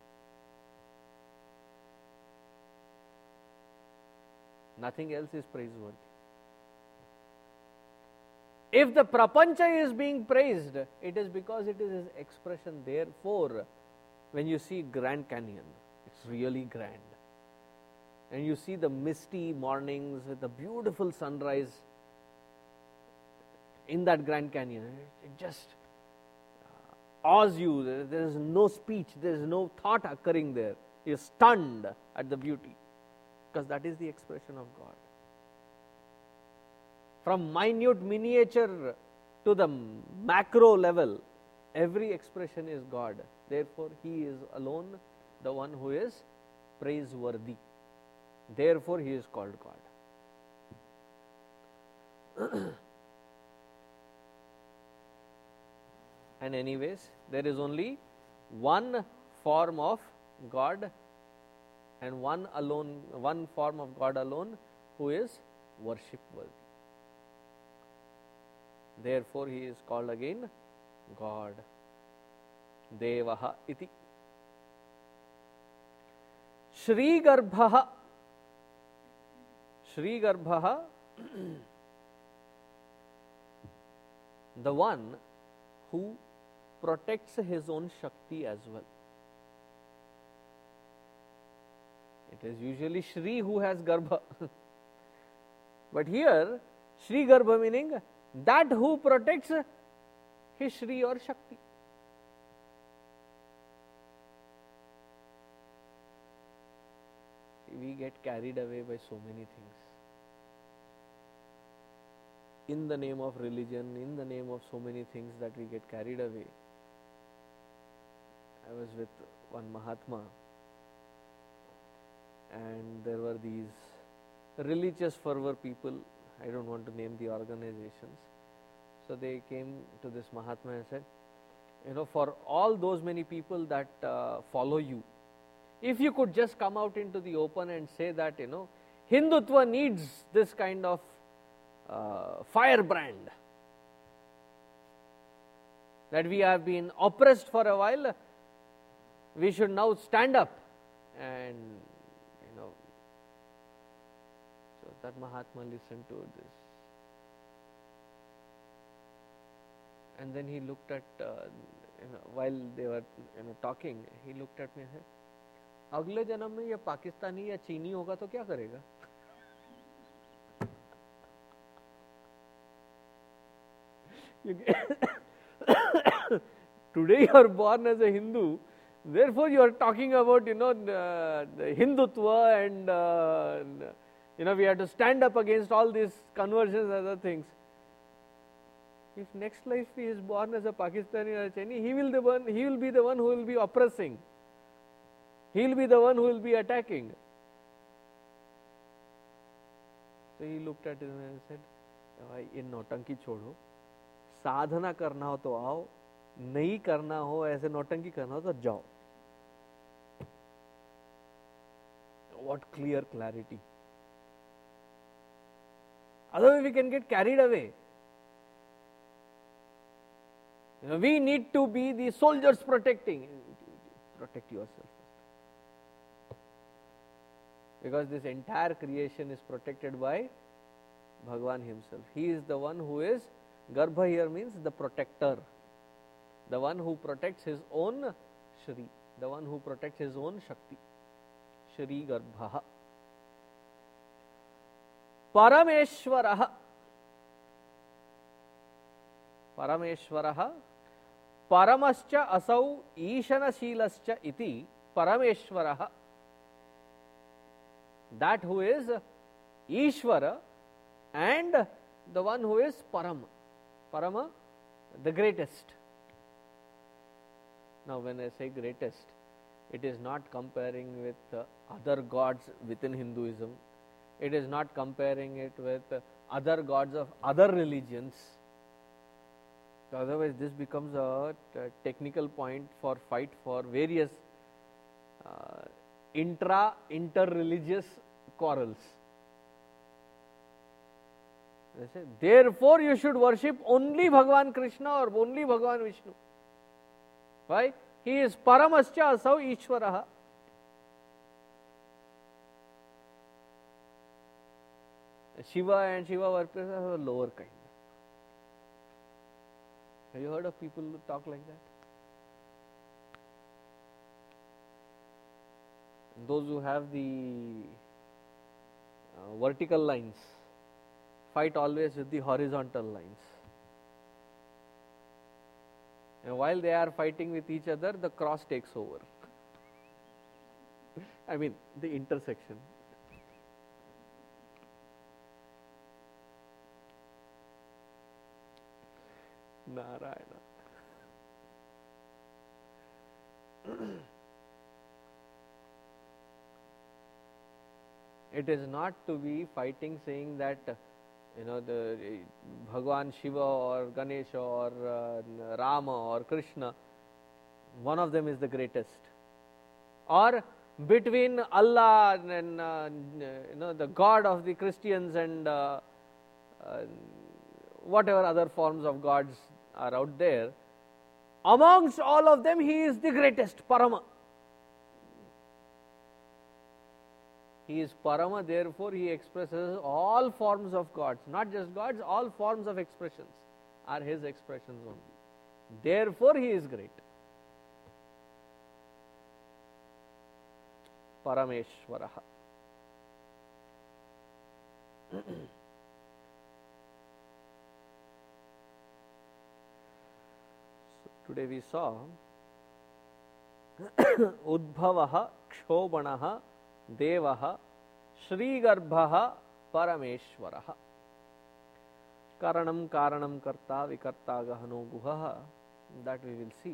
S1: Nothing else is praiseworthy. If the prapancha is being praised, it is because it is his expression. Therefore, when you see Grand Canyon, it's really grand. And you see the misty mornings with the beautiful sunrise in that Grand Canyon. It just awes you. There is no speech, there is no thought occurring there. You're stunned at the beauty because that is the expression of God. From minute miniature to the macro level, every expression is God. Therefore, He is alone the one who is praiseworthy. Therefore, he is called God. [CLEARS THROAT] and, anyways, there is only one form of God and one alone, one form of God alone who is worship worthy. Therefore, he is called again God. Devaha iti. sri garbhaha the one who protects his own Shakti as well. It is usually Shri who has Garbha. [LAUGHS] but here, Shri Garbha meaning that who protects his Shri or Shakti. we get carried away by so many things. In the name of religion, in the name of so many things that we get carried away. I was with one Mahatma, and there were these religious fervor people. I don't want to name the organizations. So they came to this Mahatma and said, You know, for all those many people that uh, follow you, if you could just come out into the open and say that, you know, Hindutva needs this kind of uh, firebrand, that we have been oppressed for a while, we should now stand up and, you know, so that Mahatma listened to this. And then he looked at, uh, you know, while they were you know, talking, he looked at me and said, अगले जन्म में ये पाकिस्तानी या चीनी होगा तो क्या करेगा [LAUGHS] [COUGHS] today you are born as a hindu therefore you are talking about you know the, the hindutva and uh, you know we have to stand up against all these conversions and other things if next life he is born as a pakistani or a chinese he will the one he will be the one who will be oppressing he will be the one who will be attacking. So he looked at him and said, ये नौटंकी छोड़ो साधना करना हो तो आओ नहीं करना हो ऐसे नौटंकी करना हो तो जाओ what clear clarity. Otherwise we can get carried away. You know, we need to be the soldiers protecting protect yourself. Because this entire creation is protected by Bhagwan himself. He is the one who is, Garbha here means the protector, the one who protects his own Shri, the one who protects his own Shakti. Garbha. Parameshwarah. Parameshwarah. परमश्च असौ ईशनशीलश्च इति परमेश्वरः who is Ishvara and the one who is Param. Parama, the greatest. Now, when I say greatest, it is not comparing with uh, other gods within Hinduism, it is not comparing it with other gods of other religions. Otherwise, this becomes a, a technical point for fight for various uh, intra inter-religious quarrels. They say, therefore you should worship only Bhagavan Krishna or only Bhagavan Vishnu. Why? He is Paramascha Asau Ishwaraha. Shiva and Shiva worshippers are a lower kind. Have you heard of people who talk like that? those who have the uh, vertical lines fight always with the horizontal lines. And while they are fighting with each other, the cross takes over. [LAUGHS] I mean, the intersection. Narayana. it is not to be fighting saying that you know the Bhagwan Shiva or Ganesha or uh, Rama or Krishna one of them is the greatest or between Allah and uh, you know the God of the Christians and uh, whatever other forms of gods are out there amongst all of them he is the greatest Parama He is Parama, therefore he expresses all forms of gods, not just gods, all forms of expressions are his expressions only. Therefore he is great. Parameshwara. [CLEARS THROAT] today we saw Udbhavaha Kshobanaha देव श्रीगर्भ परमेश्वर करणम कारणम कर्ता विकर्ता गहनो गुह that we will see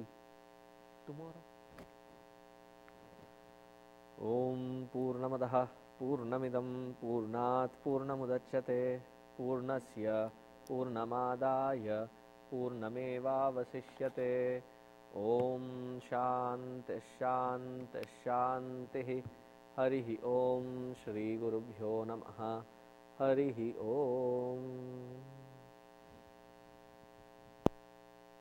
S1: tomorrow ओम पूर्णमद पूर्णमिदम पूर्णात् पूर्णमुदच्यते पूर्णस्य पूर्णमादाय पूर्णमेवावशिष्यते ॐ शान्तिश्शान्तिश्शान्तिः हरिः ॐ श्रीगुरुभ्यो नमः। हरिः ॐ